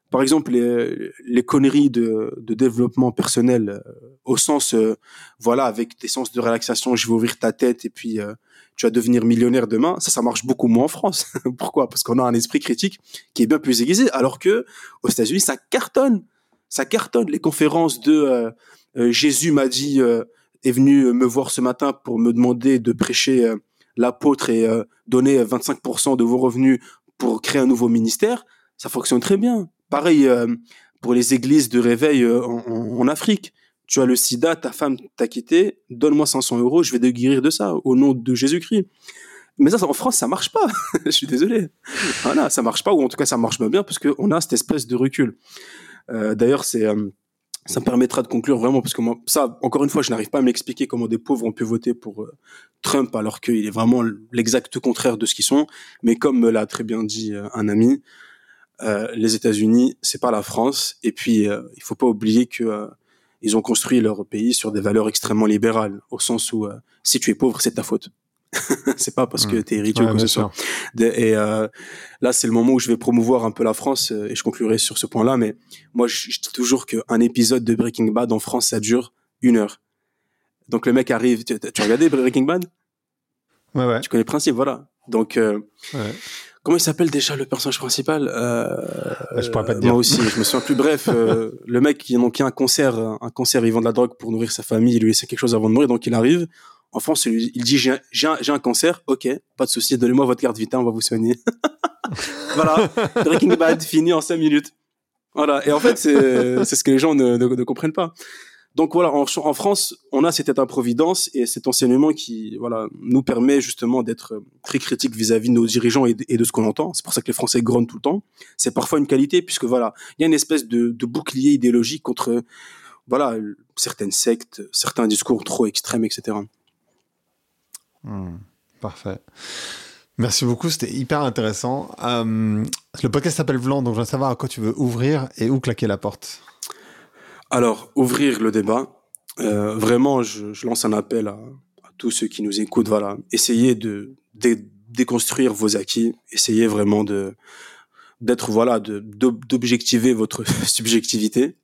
par exemple, les, conneries de, développement personnel, euh, au sens, euh, voilà, avec des sens de relaxation, je vais ouvrir ta tête et puis tu vas devenir millionnaire demain, ça, ça marche beaucoup moins en France. [LAUGHS] Pourquoi? Parce qu'on a un esprit critique qui est bien plus aiguisé, alors que aux États-Unis, ça cartonne. Ça cartonne. Les conférences de euh, Jésus m'a dit, euh, est venu me voir ce matin pour me demander de prêcher euh, l'apôtre et donner 25% de vos revenus pour créer un nouveau ministère, ça fonctionne très bien. Pareil pour les églises de réveil en, Afrique. Tu as le sida, ta femme t'a quitté, donne-moi 500 euros, je vais te guérir de ça au nom de Jésus-Christ. Mais ça, en France, ça marche pas. [LAUGHS] je suis désolé. Voilà, ça marche pas, ou en tout cas, ça marche pas bien parce qu'on a cette espèce de recul. D'ailleurs, c'est ça me permettra de conclure vraiment parce que moi, ça, encore une fois, je n'arrive pas à m'expliquer comment des pauvres ont pu voter pour euh, Trump alors qu'il est vraiment l'exact contraire de ce qu'ils sont. Mais comme me l'a très bien dit euh, un ami, euh, les États-Unis, c'est pas la France. Et puis, euh, il faut pas oublier que ils ont construit leur pays sur des valeurs extrêmement libérales, au sens où si tu es pauvre, c'est ta faute. [LAUGHS] c'est pas parce que mmh. tu es riche ou quoi que ce soit. Et euh, là, c'est le moment où je vais promouvoir un peu la France euh, et je conclurai sur ce point-là. Mais moi, je, dis toujours qu'un épisode de Breaking Bad en France, ça dure une heure. Donc le mec arrive. Tu, as regardé Breaking Bad? Ouais, ouais. Tu connais le principe, voilà. Donc, euh, ouais. comment il s'appelle déjà le personnage principal? Euh, Je pourrais pas te dire. Moi aussi, je me souviens plus. Bref, euh, [LAUGHS] le mec qui donc a un concert, un concert, il vend de la drogue pour nourrir sa famille, il lui laisse quelque chose avant de mourir, donc il arrive. En France, il dit j'ai un, un, cancer, ok, pas de souci, donnez-moi votre carte vitale, on va vous soigner. [LAUGHS] voilà, Breaking Bad fini en 5 minutes. Voilà, et en fait, c'est ce que les gens ne, ne, comprennent pas. Donc voilà, en, France, on a cette état-providence et cet enseignement qui, voilà, nous permet justement d'être très critique vis-à-vis de nos dirigeants et de, ce qu'on entend. C'est pour ça que les Français grognent tout le temps. C'est parfois une qualité puisque voilà, il y a une espèce de, de bouclier idéologique contre, voilà, certaines sectes, certains discours trop extrêmes, etc. Hmm, parfait. Merci beaucoup, c'était hyper intéressant. Euh, le podcast s'appelle Vlan, donc je veux savoir à quoi tu veux ouvrir et où claquer la porte. Alors, ouvrir le débat. Euh, vraiment, je, lance un appel à, tous ceux qui nous écoutent. Voilà, essayez de, déconstruire vos acquis. Essayez vraiment d'être voilà, d'objectiver votre [LAUGHS] subjectivité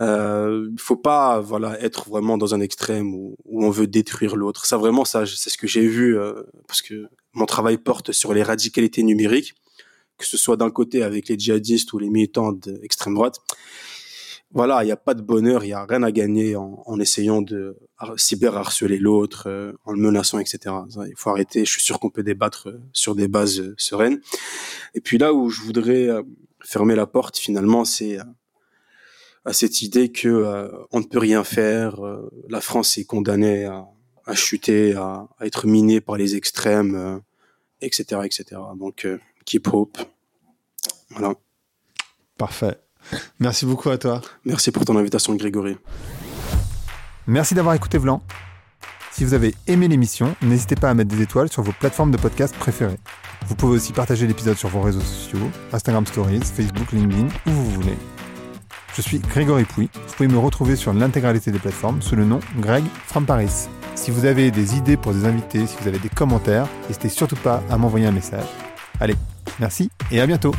il faut pas voilà être vraiment dans un extrême où, où on veut détruire l'autre. Ça vraiment ça c'est ce que j'ai vu euh, parce que mon travail porte sur les radicalités numériques, que ce soit d'un côté avec les djihadistes ou les militants d'extrême droite. Voilà, il n'y a pas de bonheur, il y a rien à gagner en, en essayant de cyber harceler l'autre, euh, en le menaçant, etc. Il faut arrêter. Je suis sûr qu'on peut débattre euh, sur des bases sereines. Et puis là où je voudrais fermer la porte, finalement, c'est à cette idée que euh, on ne peut rien faire, euh, la France est condamnée à, à chuter, à, à, être minée par les extrêmes, etc., euh, etc. Donc, keep hope. Voilà. Parfait. Merci beaucoup à toi. Merci pour ton invitation, Grégory. Merci d'avoir écouté Vlan. Si vous avez aimé l'émission, n'hésitez pas à mettre des étoiles sur vos plateformes de podcast préférées. Vous pouvez aussi partager l'épisode sur vos réseaux sociaux, Instagram Stories, Facebook, LinkedIn, où vous voulez. Je suis Grégory Pouy. Vous pouvez me retrouver sur l'intégralité des plateformes sous le nom Greg from Paris. Si vous avez des idées pour des invités, si vous avez des commentaires, n'hésitez surtout pas à m'envoyer un message. Allez, merci et à bientôt